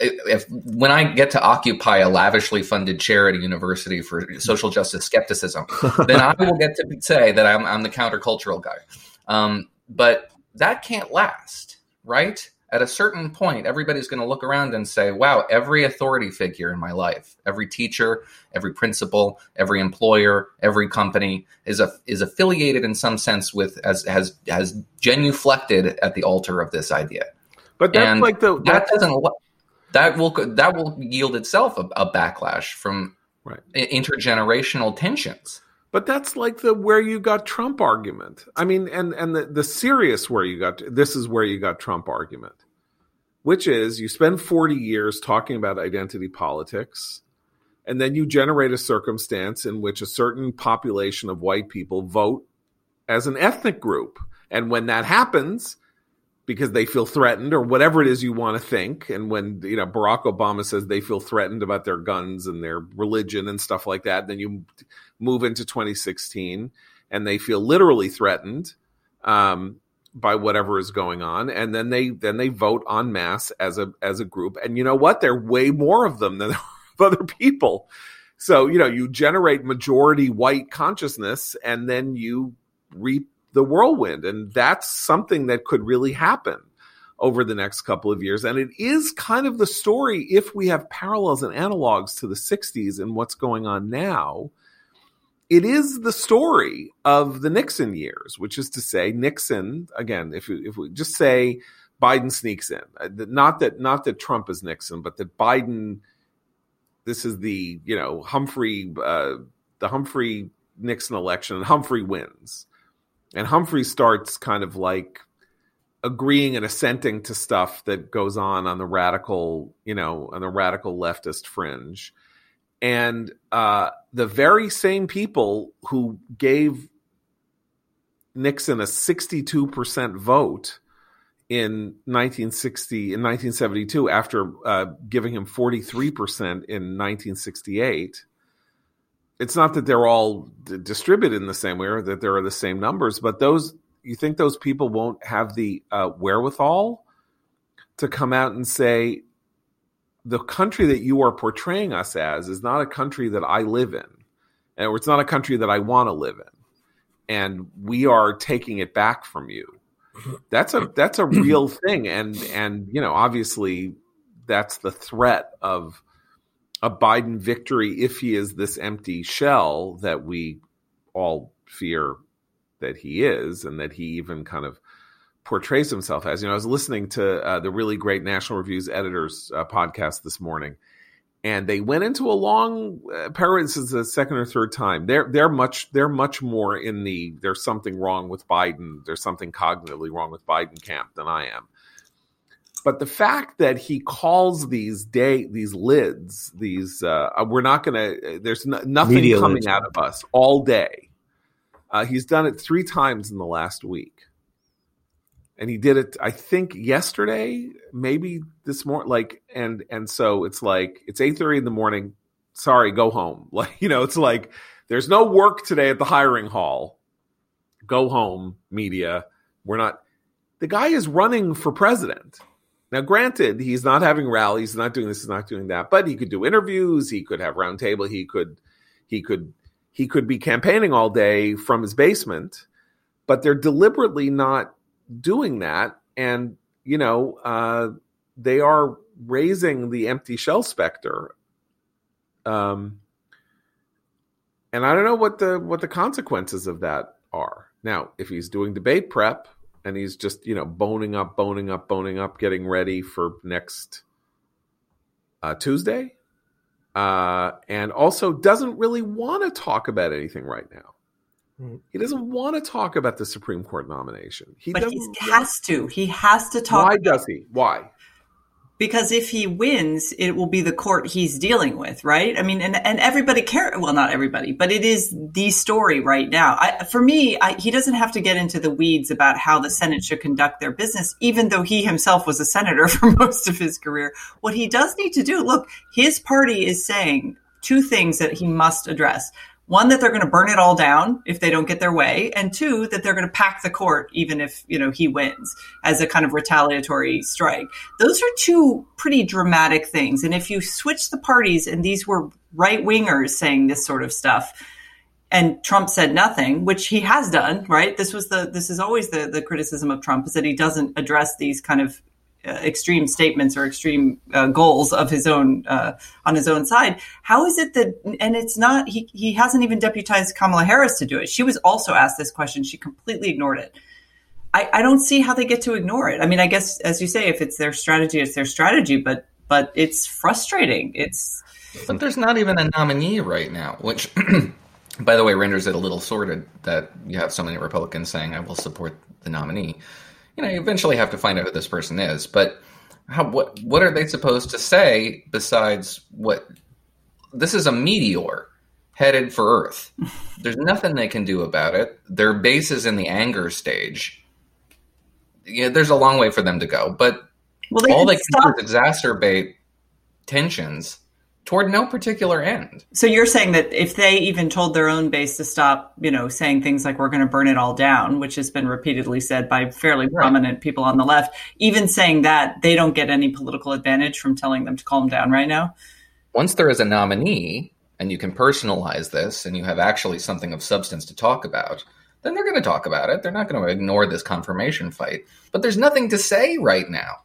if when I get to occupy a lavishly funded chair at a university for social justice skepticism, then I will get to say that I'm, I'm the countercultural guy. Um, but that can't last, right? At a certain point, everybody's going to look around and say, "Wow, every authority figure in my life, every teacher, every principal, every employer, every company is a, is affiliated in some sense with as has has genuflected at the altar of this idea." But that's and like the that doesn't that will that will yield itself a, a backlash from right. intergenerational tensions. But that's like the where you got Trump argument. I mean, and and the, the serious where you got this is where you got Trump argument, which is you spend 40 years talking about identity politics, and then you generate a circumstance in which a certain population of white people vote as an ethnic group. And when that happens, because they feel threatened or whatever it is you want to think. And when, you know, Barack Obama says they feel threatened about their guns and their religion and stuff like that, then you move into 2016 and they feel literally threatened um, by whatever is going on. And then they, then they vote en masse as a, as a group. And you know what? There are way more of them than other people. So, you know, you generate majority white consciousness and then you reap the whirlwind. And that's something that could really happen over the next couple of years. And it is kind of the story, if we have parallels and analogs to the 60s and what's going on now, it is the story of the Nixon years, which is to say, Nixon, again, if, if we just say Biden sneaks in, uh, not that, not that Trump is Nixon, but that Biden, this is the, you know, Humphrey, uh, the Humphrey Nixon election, and Humphrey wins and Humphrey starts kind of like agreeing and assenting to stuff that goes on on the radical, you know, on the radical leftist fringe. And uh, the very same people who gave Nixon a 62% vote in 1960 in 1972 after uh, giving him 43% in 1968 it's not that they're all d- distributed in the same way or that there are the same numbers, but those you think those people won't have the uh, wherewithal to come out and say the country that you are portraying us as is not a country that I live in, and it's not a country that I want to live in, and we are taking it back from you. That's a that's a real thing, and and you know obviously that's the threat of a Biden victory if he is this empty shell that we all fear that he is, and that he even kind of portrays himself as. You know, I was listening to uh, the really great National Reviews editors uh, podcast this morning, and they went into a long uh, This is the second or third time. They're they're much they're much more in the there's something wrong with Biden. There's something cognitively wrong with Biden camp than I am. But the fact that he calls these day these lids these uh, uh we're not going to there's no, nothing Media coming lids. out of us all day. Uh, he's done it three times in the last week, and he did it I think yesterday, maybe this morning. Like and and so it's like it's eight thirty in the morning. Sorry, go home. Like you know, it's like there's no work today at the hiring hall. Go home, media. We're not. The guy is running for president. Now, granted, he's not having rallies, not doing this, he's not doing that, but he could do interviews, he could have roundtable, he could, he could, he could be campaigning all day from his basement, but they're deliberately not doing that, and you know, uh, they are raising the empty shell specter. Um, and I don't know what the what the consequences of that are. Now, if he's doing debate prep, and he's just you know boning up, boning up, boning up, getting ready for next uh, Tuesday, uh, and also doesn't really want to talk about anything right now. He doesn't want to talk about the Supreme Court nomination. He but he has to. He has to talk. Why does he? Why? because if he wins, it will be the court he's dealing with, right? I mean, and, and everybody care. Well, not everybody, but it is the story right now. I, for me, I, he doesn't have to get into the weeds about how the Senate should conduct their business, even though he himself was a senator for most of his career. What he does need to do, look, his party is saying two things that he must address one that they're going to burn it all down if they don't get their way and two that they're going to pack the court even if you know he wins as a kind of retaliatory strike those are two pretty dramatic things and if you switch the parties and these were right wingers saying this sort of stuff and Trump said nothing, which he has done, right? This was the this is always the the criticism of Trump is that he doesn't address these kind of extreme statements or extreme uh, goals of his own uh, on his own side. How is it that? And it's not. He he hasn't even deputized Kamala Harris to do it. She was also asked this question. She completely ignored it. I, I don't see how they get to ignore it. I mean, I guess as you say, if it's their strategy, it's their strategy. But but it's frustrating. It's but there's not even a nominee right now, which. by the way, renders it a little sordid that you have so many Republicans saying, I will support the nominee you know, you eventually have to find out who this person is. But how, what what are they supposed to say besides what? This is a meteor headed for Earth. There's nothing they can do about it. Their base is in the anger stage. Yeah, there's a long way for them to go, but well, they all they can stop. do is exacerbate tensions toward no particular end. So you're saying that if they even told their own base to stop, you know, saying things like we're going to burn it all down, which has been repeatedly said by fairly right. prominent people on the left, even saying that they don't get any political advantage from telling them to calm down right now? Once there is a nominee and you can personalize this and you have actually something of substance to talk about, then they're going to talk about it. They're not going to ignore this confirmation fight. But there's nothing to say right now.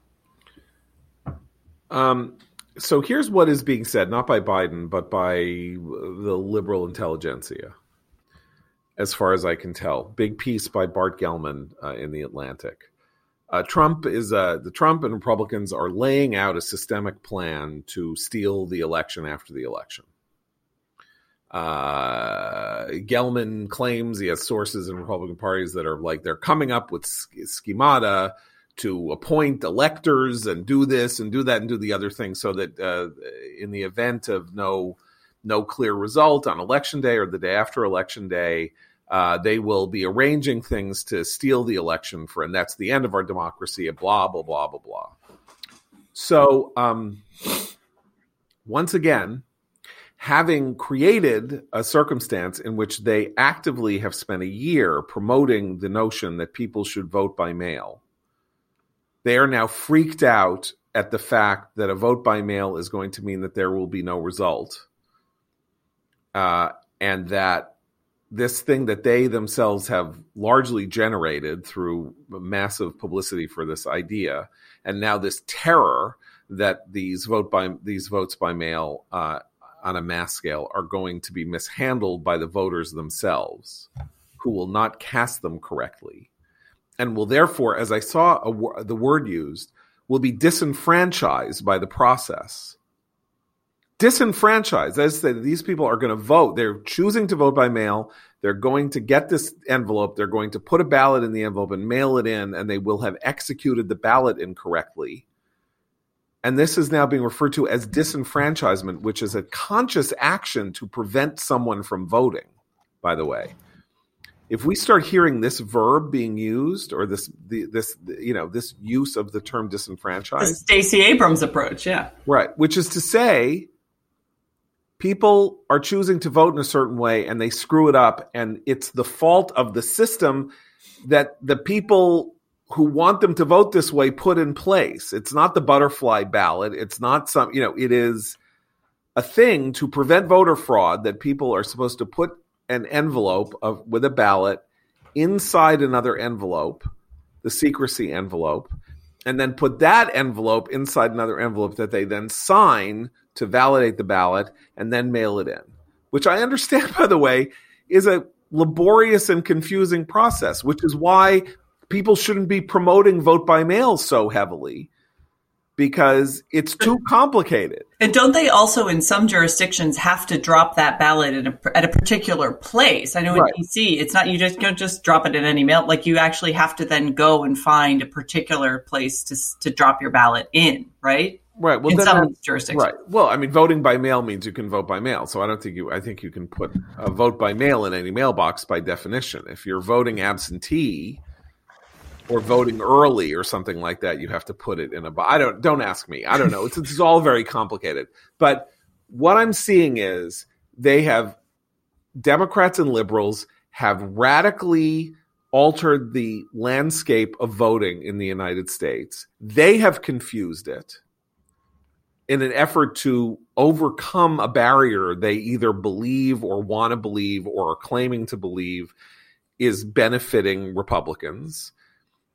Um so here's what is being said, not by Biden, but by the liberal intelligentsia, as far as I can tell. Big piece by Bart Gellman uh, in the Atlantic. Uh, Trump is uh, the Trump and Republicans are laying out a systemic plan to steal the election after the election. Uh, Gellman claims he has sources in Republican parties that are like they're coming up with schemata to appoint electors and do this and do that and do the other thing so that uh, in the event of no no clear result on election day or the day after election day uh, they will be arranging things to steal the election for and that's the end of our democracy blah blah blah blah blah. So um, once again having created a circumstance in which they actively have spent a year promoting the notion that people should vote by mail they are now freaked out at the fact that a vote by mail is going to mean that there will be no result. Uh, and that this thing that they themselves have largely generated through massive publicity for this idea, and now this terror that these vote by these votes by mail uh, on a mass scale are going to be mishandled by the voters themselves, who will not cast them correctly and will therefore, as I saw a, the word used, will be disenfranchised by the process. Disenfranchised, as I said, these people are going to vote. They're choosing to vote by mail. They're going to get this envelope. They're going to put a ballot in the envelope and mail it in, and they will have executed the ballot incorrectly. And this is now being referred to as disenfranchisement, which is a conscious action to prevent someone from voting, by the way if we start hearing this verb being used or this the, this you know this use of the term disenfranchised Stacey Abrams approach yeah right which is to say people are choosing to vote in a certain way and they screw it up and it's the fault of the system that the people who want them to vote this way put in place. It's not the butterfly ballot. It's not some, you know, it is a thing to prevent voter fraud that people are supposed to put an envelope of with a ballot inside another envelope, the secrecy envelope, and then put that envelope inside another envelope that they then sign to validate the ballot and then mail it in. Which I understand, by the way, is a laborious and confusing process, which is why people shouldn't be promoting vote by mail so heavily because it's too complicated. And don't they also, in some jurisdictions, have to drop that ballot at a, at a particular place? I know in right. DC, it's not you just don't just drop it in any mail. Like you actually have to then go and find a particular place to to drop your ballot in, right? Right. Well, in some jurisdictions. Right. Well, I mean, voting by mail means you can vote by mail. So I don't think you. I think you can put a vote by mail in any mailbox by definition. If you're voting absentee, or voting early or something like that, you have to put it in a. I don't. Don't ask me. I don't know. It's, it's all very complicated. But what I'm seeing is they have Democrats and liberals have radically altered the landscape of voting in the United States. They have confused it in an effort to overcome a barrier they either believe or want to believe or are claiming to believe is benefiting Republicans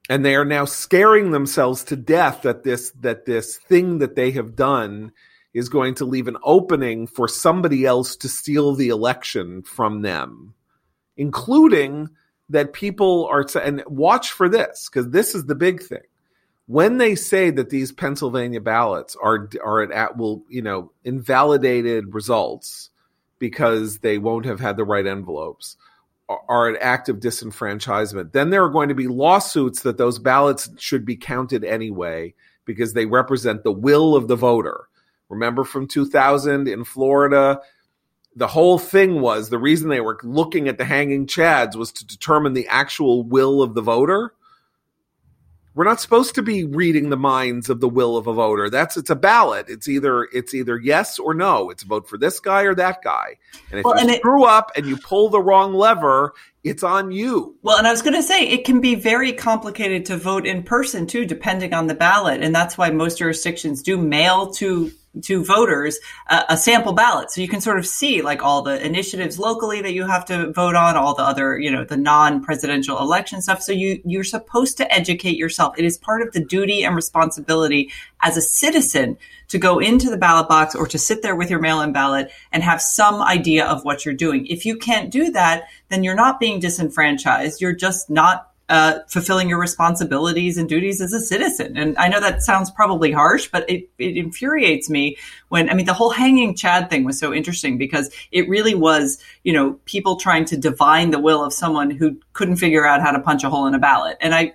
and they are now scaring themselves to death that this that this thing that they have done is going to leave an opening for somebody else to steal the election from them including that people are and watch for this because this is the big thing. When they say that these Pennsylvania ballots are are at will you know invalidated results because they won't have had the right envelopes are an act of disenfranchisement. Then there are going to be lawsuits that those ballots should be counted anyway because they represent the will of the voter. Remember from 2000 in Florida, the whole thing was the reason they were looking at the hanging chads was to determine the actual will of the voter. We're not supposed to be reading the minds of the will of a voter. That's it's a ballot. It's either it's either yes or no. It's a vote for this guy or that guy. And if well, you and screw it, up and you pull the wrong lever, it's on you. Well, and I was going to say it can be very complicated to vote in person too, depending on the ballot, and that's why most jurisdictions do mail to to voters uh, a sample ballot. So you can sort of see like all the initiatives locally that you have to vote on all the other you know the non-presidential election stuff. So you you're supposed to educate yourself. It is part of the duty and responsibility as a citizen to go into the ballot box or to sit there with your mail-in ballot and have some idea of what you're doing. If you can't do that then you're not being disenfranchised. You're just not uh, fulfilling your responsibilities and duties as a citizen. And I know that sounds probably harsh, but it, it infuriates me when, I mean, the whole hanging Chad thing was so interesting because it really was, you know, people trying to divine the will of someone who couldn't figure out how to punch a hole in a ballot. And I,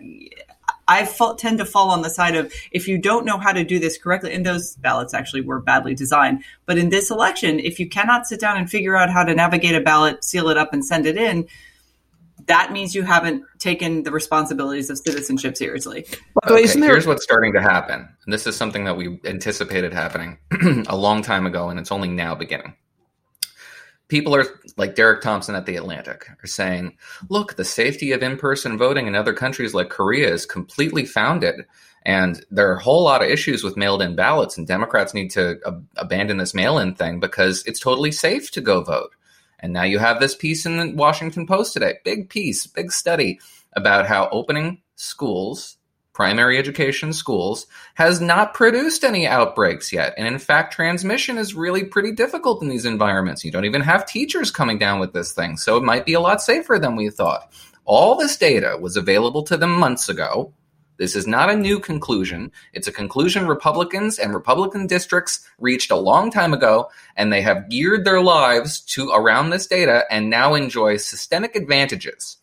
I tend to fall on the side of if you don't know how to do this correctly, and those ballots actually were badly designed. But in this election, if you cannot sit down and figure out how to navigate a ballot, seal it up, and send it in, that means you haven't taken the responsibilities of citizenship seriously. Okay, here's what's starting to happen. And this is something that we anticipated happening a long time ago, and it's only now beginning. People are like Derek Thompson at The Atlantic are saying, look, the safety of in person voting in other countries like Korea is completely founded. And there are a whole lot of issues with mailed in ballots, and Democrats need to ab- abandon this mail in thing because it's totally safe to go vote. And now you have this piece in the Washington Post today, big piece, big study about how opening schools, primary education schools, has not produced any outbreaks yet. And in fact, transmission is really pretty difficult in these environments. You don't even have teachers coming down with this thing. So it might be a lot safer than we thought. All this data was available to them months ago. This is not a new conclusion. It's a conclusion Republicans and Republican districts reached a long time ago, and they have geared their lives to around this data and now enjoy systemic advantages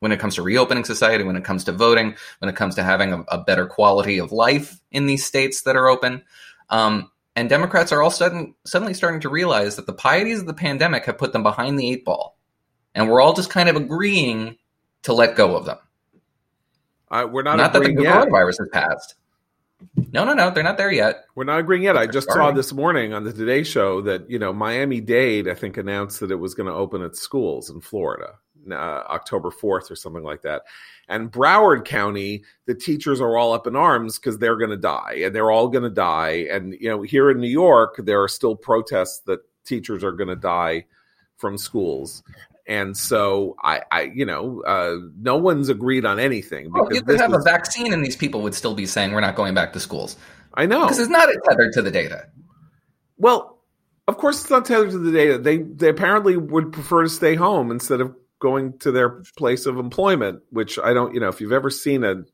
when it comes to reopening society, when it comes to voting, when it comes to having a, a better quality of life in these states that are open. Um, and Democrats are all sudden, suddenly starting to realize that the pieties of the pandemic have put them behind the eight ball. And we're all just kind of agreeing to let go of them. We're not, not that the yet. coronavirus has passed. No, no, no, they're not there yet. We're not agreeing yet. I just saw this morning on the Today Show that you know Miami Dade, I think, announced that it was going to open its schools in Florida. uh, October 4th or something like that. And Broward County, the teachers are all up in arms because they're going to die and they're all going to die. And, you know, here in New York, there are still protests that teachers are going to die from schools. And so I, I you know, uh, no one's agreed on anything. Because well, you could have is, a vaccine and these people would still be saying we're not going back to schools. I know. Because it's not tethered to the data. Well, of course it's not tethered to the data. They they apparently would prefer to stay home instead of going to their place of employment, which I don't, you know, if you've ever seen a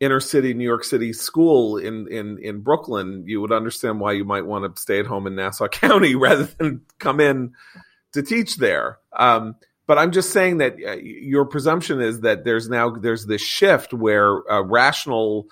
inner city New York City school in in in Brooklyn, you would understand why you might want to stay at home in Nassau County rather than come in to teach there. Um, but I'm just saying that uh, your presumption is that there's now there's this shift where rational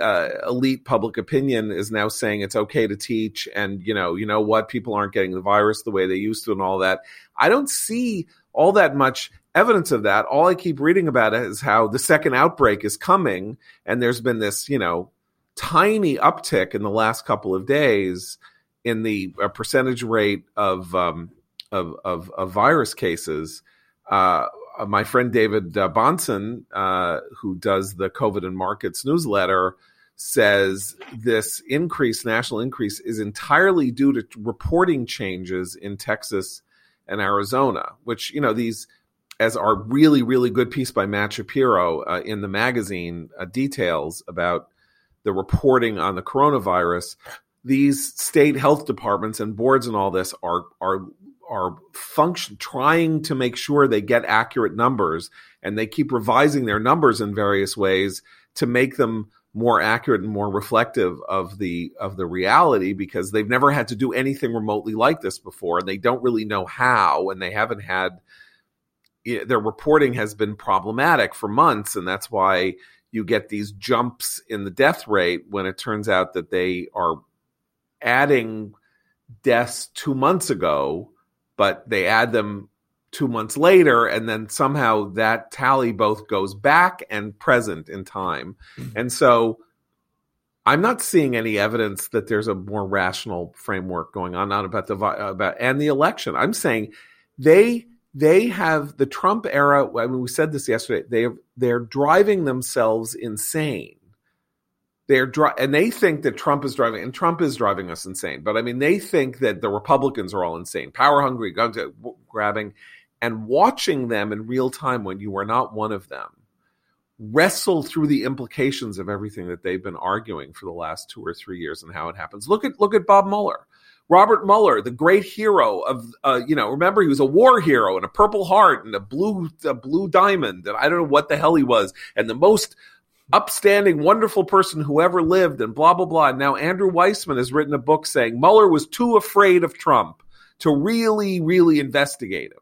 uh, elite public opinion is now saying it's okay to teach and you know you know what people aren't getting the virus the way they used to and all that i don't see all that much evidence of that all i keep reading about is how the second outbreak is coming and there's been this you know tiny uptick in the last couple of days in the uh, percentage rate of, um, of, of of virus cases uh, my friend David uh, Bahnsen, uh, who does the COVID and Markets newsletter, says this increase, national increase, is entirely due to reporting changes in Texas and Arizona, which, you know, these, as our really, really good piece by Matt Shapiro uh, in the magazine uh, details about the reporting on the coronavirus, these state health departments and boards and all this are are are function trying to make sure they get accurate numbers and they keep revising their numbers in various ways to make them more accurate and more reflective of the of the reality because they've never had to do anything remotely like this before and they don't really know how and they haven't had their reporting has been problematic for months and that's why you get these jumps in the death rate when it turns out that they are adding deaths 2 months ago but they add them two months later, and then somehow that tally both goes back and present in time. Mm-hmm. And so I'm not seeing any evidence that there's a more rational framework going on, not about the about and the election. I'm saying they they have the Trump era. I mean, we said this yesterday. They they're driving themselves insane they're dri- and they think that Trump is driving, and Trump is driving us insane. But I mean, they think that the Republicans are all insane, power hungry, gun grabbing, and watching them in real time when you are not one of them wrestle through the implications of everything that they've been arguing for the last two or three years and how it happens. Look at look at Bob Mueller. Robert Mueller, the great hero of, uh, you know, remember he was a war hero and a Purple Heart and a blue, a blue diamond, and I don't know what the hell he was, and the most upstanding, wonderful person who ever lived, and blah, blah, blah. Now, Andrew Weissmann has written a book saying Mueller was too afraid of Trump to really, really investigate him.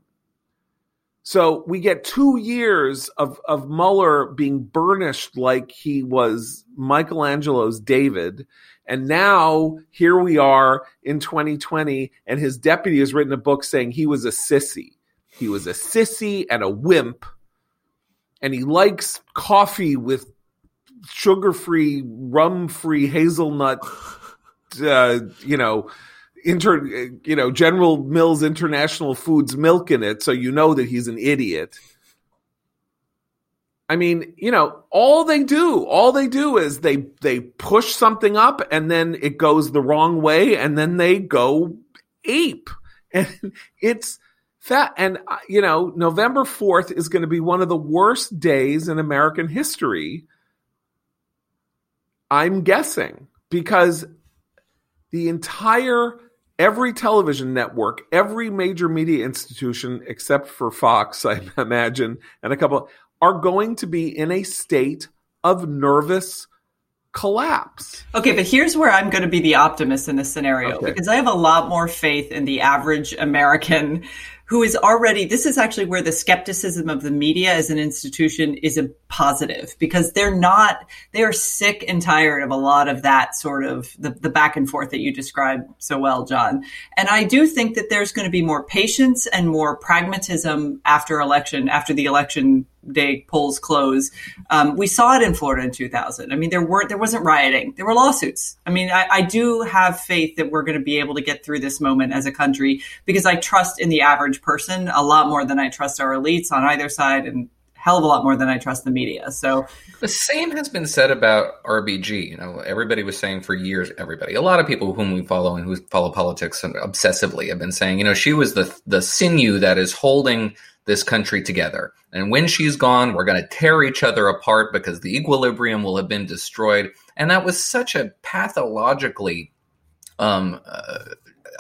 So we get two years of, of Mueller being burnished like he was Michelangelo's David. And now here we are in 2020, and his deputy has written a book saying he was a sissy. He was a sissy and a wimp. And he likes coffee with sugar free, rum free, hazelnut, uh, you know, inter, you know, General Mills International Foods milk in it, so you know that he's an idiot. I mean, you know, all they do, all they do is they they push something up and then it goes the wrong way and then they go ape. And it's that and uh, you know, November 4th is going to be one of the worst days in American history I'm guessing because the entire every television network, every major media institution except for Fox, I imagine, and a couple are going to be in a state of nervous collapse. Okay, but here's where I'm going to be the optimist in this scenario okay. because I have a lot more faith in the average American who is already this is actually where the skepticism of the media as an institution is a positive because they're not they are sick and tired of a lot of that sort of the, the back and forth that you described so well john. And i do think that there's going to be more patience and more pragmatism after election after the election day polls close. Um, we saw it in Florida in 2000. I mean, there weren't there wasn't rioting, there were lawsuits. I mean, I, I do have faith that we're going to be able to get through this moment as a country because I trust in the average person a lot more than I trust our elites on either side, and hell of a lot more than I trust the media. So the same has been said about RBG. You know, everybody was saying for years, everybody, a lot of people whom we follow and who follow politics obsessively have been saying, you know, she was the the sinew that is holding this country together. And when she's gone, we're going to tear each other apart because the equilibrium will have been destroyed. And that was such a pathologically um, uh,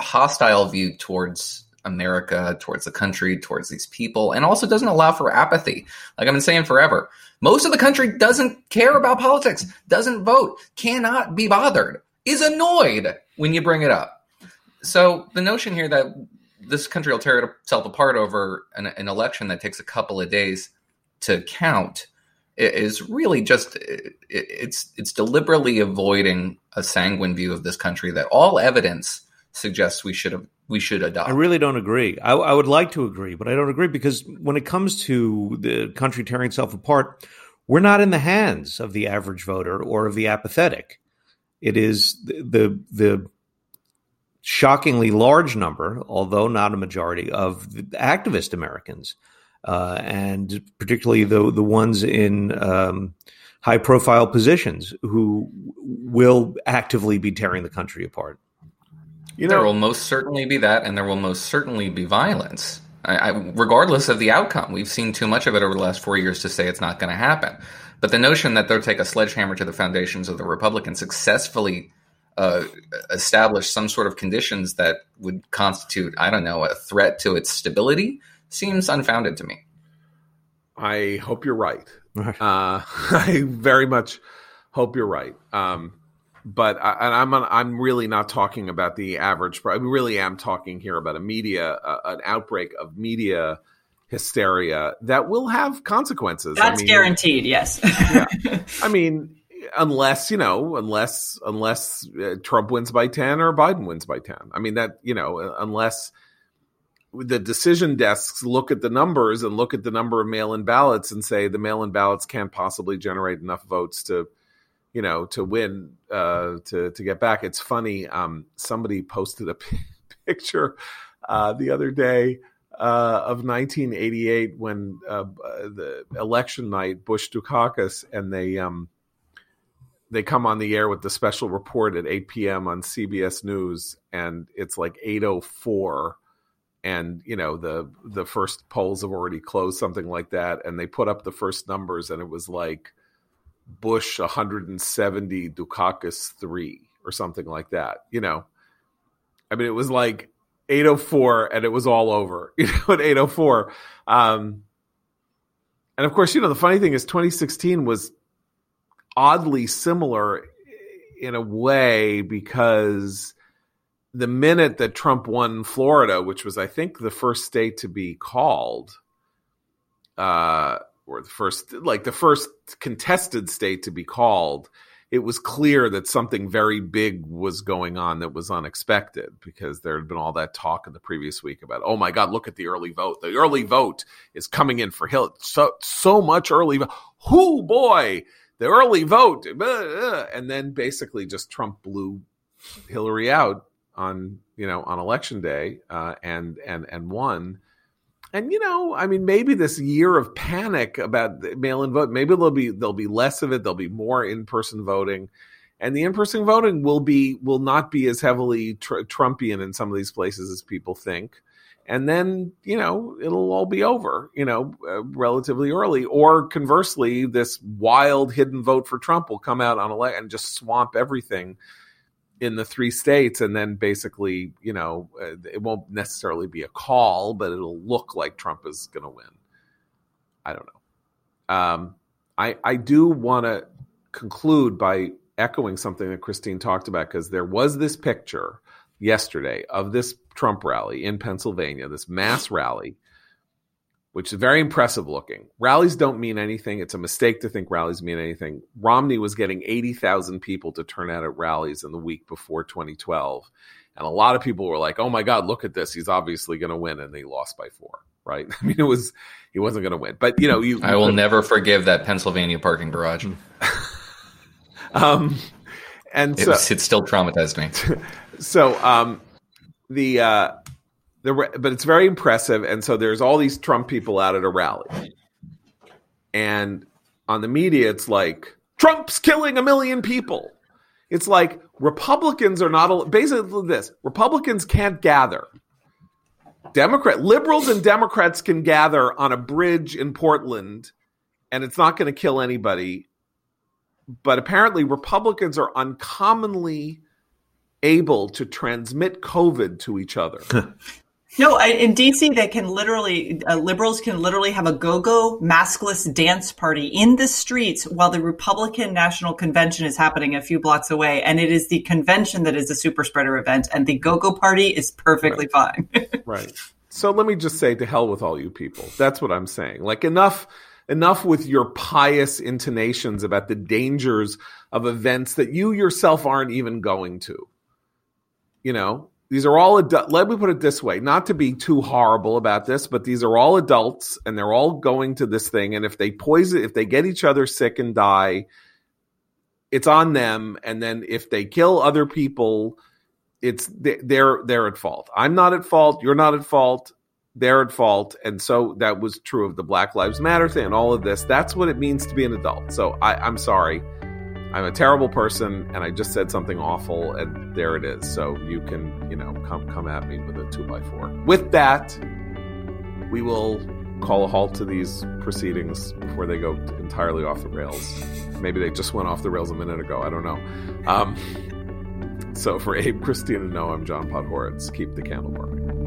hostile view towards America, towards the country, towards these people, and also doesn't allow for apathy. Like I've been saying forever, most of the country doesn't care about politics, doesn't vote, cannot be bothered, is annoyed when you bring it up. So the notion here that this country will tear itself apart over an, an election that takes a couple of days to count is really just it's it's deliberately avoiding a sanguine view of this country that all evidence suggests we should have we should adopt. I really don't agree. I, I, would like to agree, but I don't agree because when it comes to the country tearing itself apart, we're not in the hands of the average voter or of the apathetic. It is the the, the shockingly large number, although not a majority, of activist Americans, uh, and particularly the the ones in um, high profile positions who will actively be tearing the country apart. You know, there will most certainly be that, and there will most certainly be violence. I, I, regardless of the outcome, we've seen too much of it over the last four years to say it's not going to happen. But the notion that they'll take a sledgehammer to the foundations of the Republicans successfully uh, establish some sort of conditions that would constitute, I don't know, a threat to its stability seems unfounded to me. I hope you're right. uh, I very much hope you're right. Um, but I, and I'm I'm really not talking about the average. I really am talking here about a media uh, an outbreak of media hysteria that will have consequences. That's I mean, guaranteed. Yes. yeah. I mean, unless you know, unless unless uh, Trump wins by ten or Biden wins by ten. I mean that you know, unless the decision desks look at the numbers and look at the number of mail-in ballots and say the mail-in ballots can't possibly generate enough votes to you know, to win, uh, to to get back. It's funny. Um, somebody posted a p- picture uh, the other day uh, of 1988 when uh, the election night, Bush Dukakis, and they um, they come on the air with the special report at 8 p.m. on CBS News, and it's like 8:04 and you know the the first polls have already closed something like that and they put up the first numbers and it was like Bush 170, Dukakis 3 or something like that. You know, I mean, it was like 804 and it was all over, you know, at 804. Um, and of course, you know, the funny thing is 2016 was oddly similar in a way because the minute that Trump won Florida, which was, I think, the first state to be called, uh, or the first like the first contested state to be called it was clear that something very big was going on that was unexpected because there had been all that talk in the previous week about oh my god look at the early vote. The early vote is coming in for hill so so much early vote who boy the early vote and then basically just trump blew hillary out on you know on election day uh, and and and won and you know, I mean, maybe this year of panic about mail-in vote, maybe there'll be there'll be less of it. There'll be more in-person voting, and the in-person voting will be will not be as heavily tr- Trumpian in some of these places as people think. And then you know it'll all be over, you know, uh, relatively early. Or conversely, this wild hidden vote for Trump will come out on election and just swamp everything in the three states and then basically you know uh, it won't necessarily be a call but it'll look like trump is going to win i don't know um, i i do want to conclude by echoing something that christine talked about because there was this picture yesterday of this trump rally in pennsylvania this mass rally which is very impressive looking. Rallies don't mean anything. It's a mistake to think rallies mean anything. Romney was getting 80,000 people to turn out at rallies in the week before 2012. And a lot of people were like, oh my God, look at this. He's obviously going to win. And they lost by four. right? I mean, it was he wasn't going to win, but you know, you. I will never forgive that Pennsylvania parking garage. um, and it, so was, it still traumatized me. so um, the uh, the but it's very impressive, and so there's all these Trump people out at a rally, and on the media, it's like Trump's killing a million people. It's like Republicans are not basically this. Republicans can't gather. Democrat liberals and Democrats can gather on a bridge in Portland and it's not going to kill anybody. But apparently Republicans are uncommonly able to transmit COVID to each other. No, in DC, they can literally, uh, liberals can literally have a go-go maskless dance party in the streets while the Republican National Convention is happening a few blocks away. And it is the convention that is a super spreader event, and the go-go party is perfectly right. fine. right. So let me just say to hell with all you people. That's what I'm saying. Like enough enough with your pious intonations about the dangers of events that you yourself aren't even going to. You know, these are all adult. Let me put it this way: not to be too horrible about this, but these are all adults, and they're all going to this thing. And if they poison, if they get each other sick and die, it's on them. And then if they kill other people, it's they're they're at fault. I'm not at fault. You're not at fault. They're at fault. And so that was true of the Black Lives Matter thing and all of this. That's what it means to be an adult. So I, I'm sorry. I'm a terrible person and I just said something awful and there it is. So you can, you know, come come at me with a two by four. With that, we will call a halt to these proceedings before they go entirely off the rails. Maybe they just went off the rails a minute ago. I don't know. Um, so for Abe, Christina, no, I'm John Podhoretz. Keep the candle burning.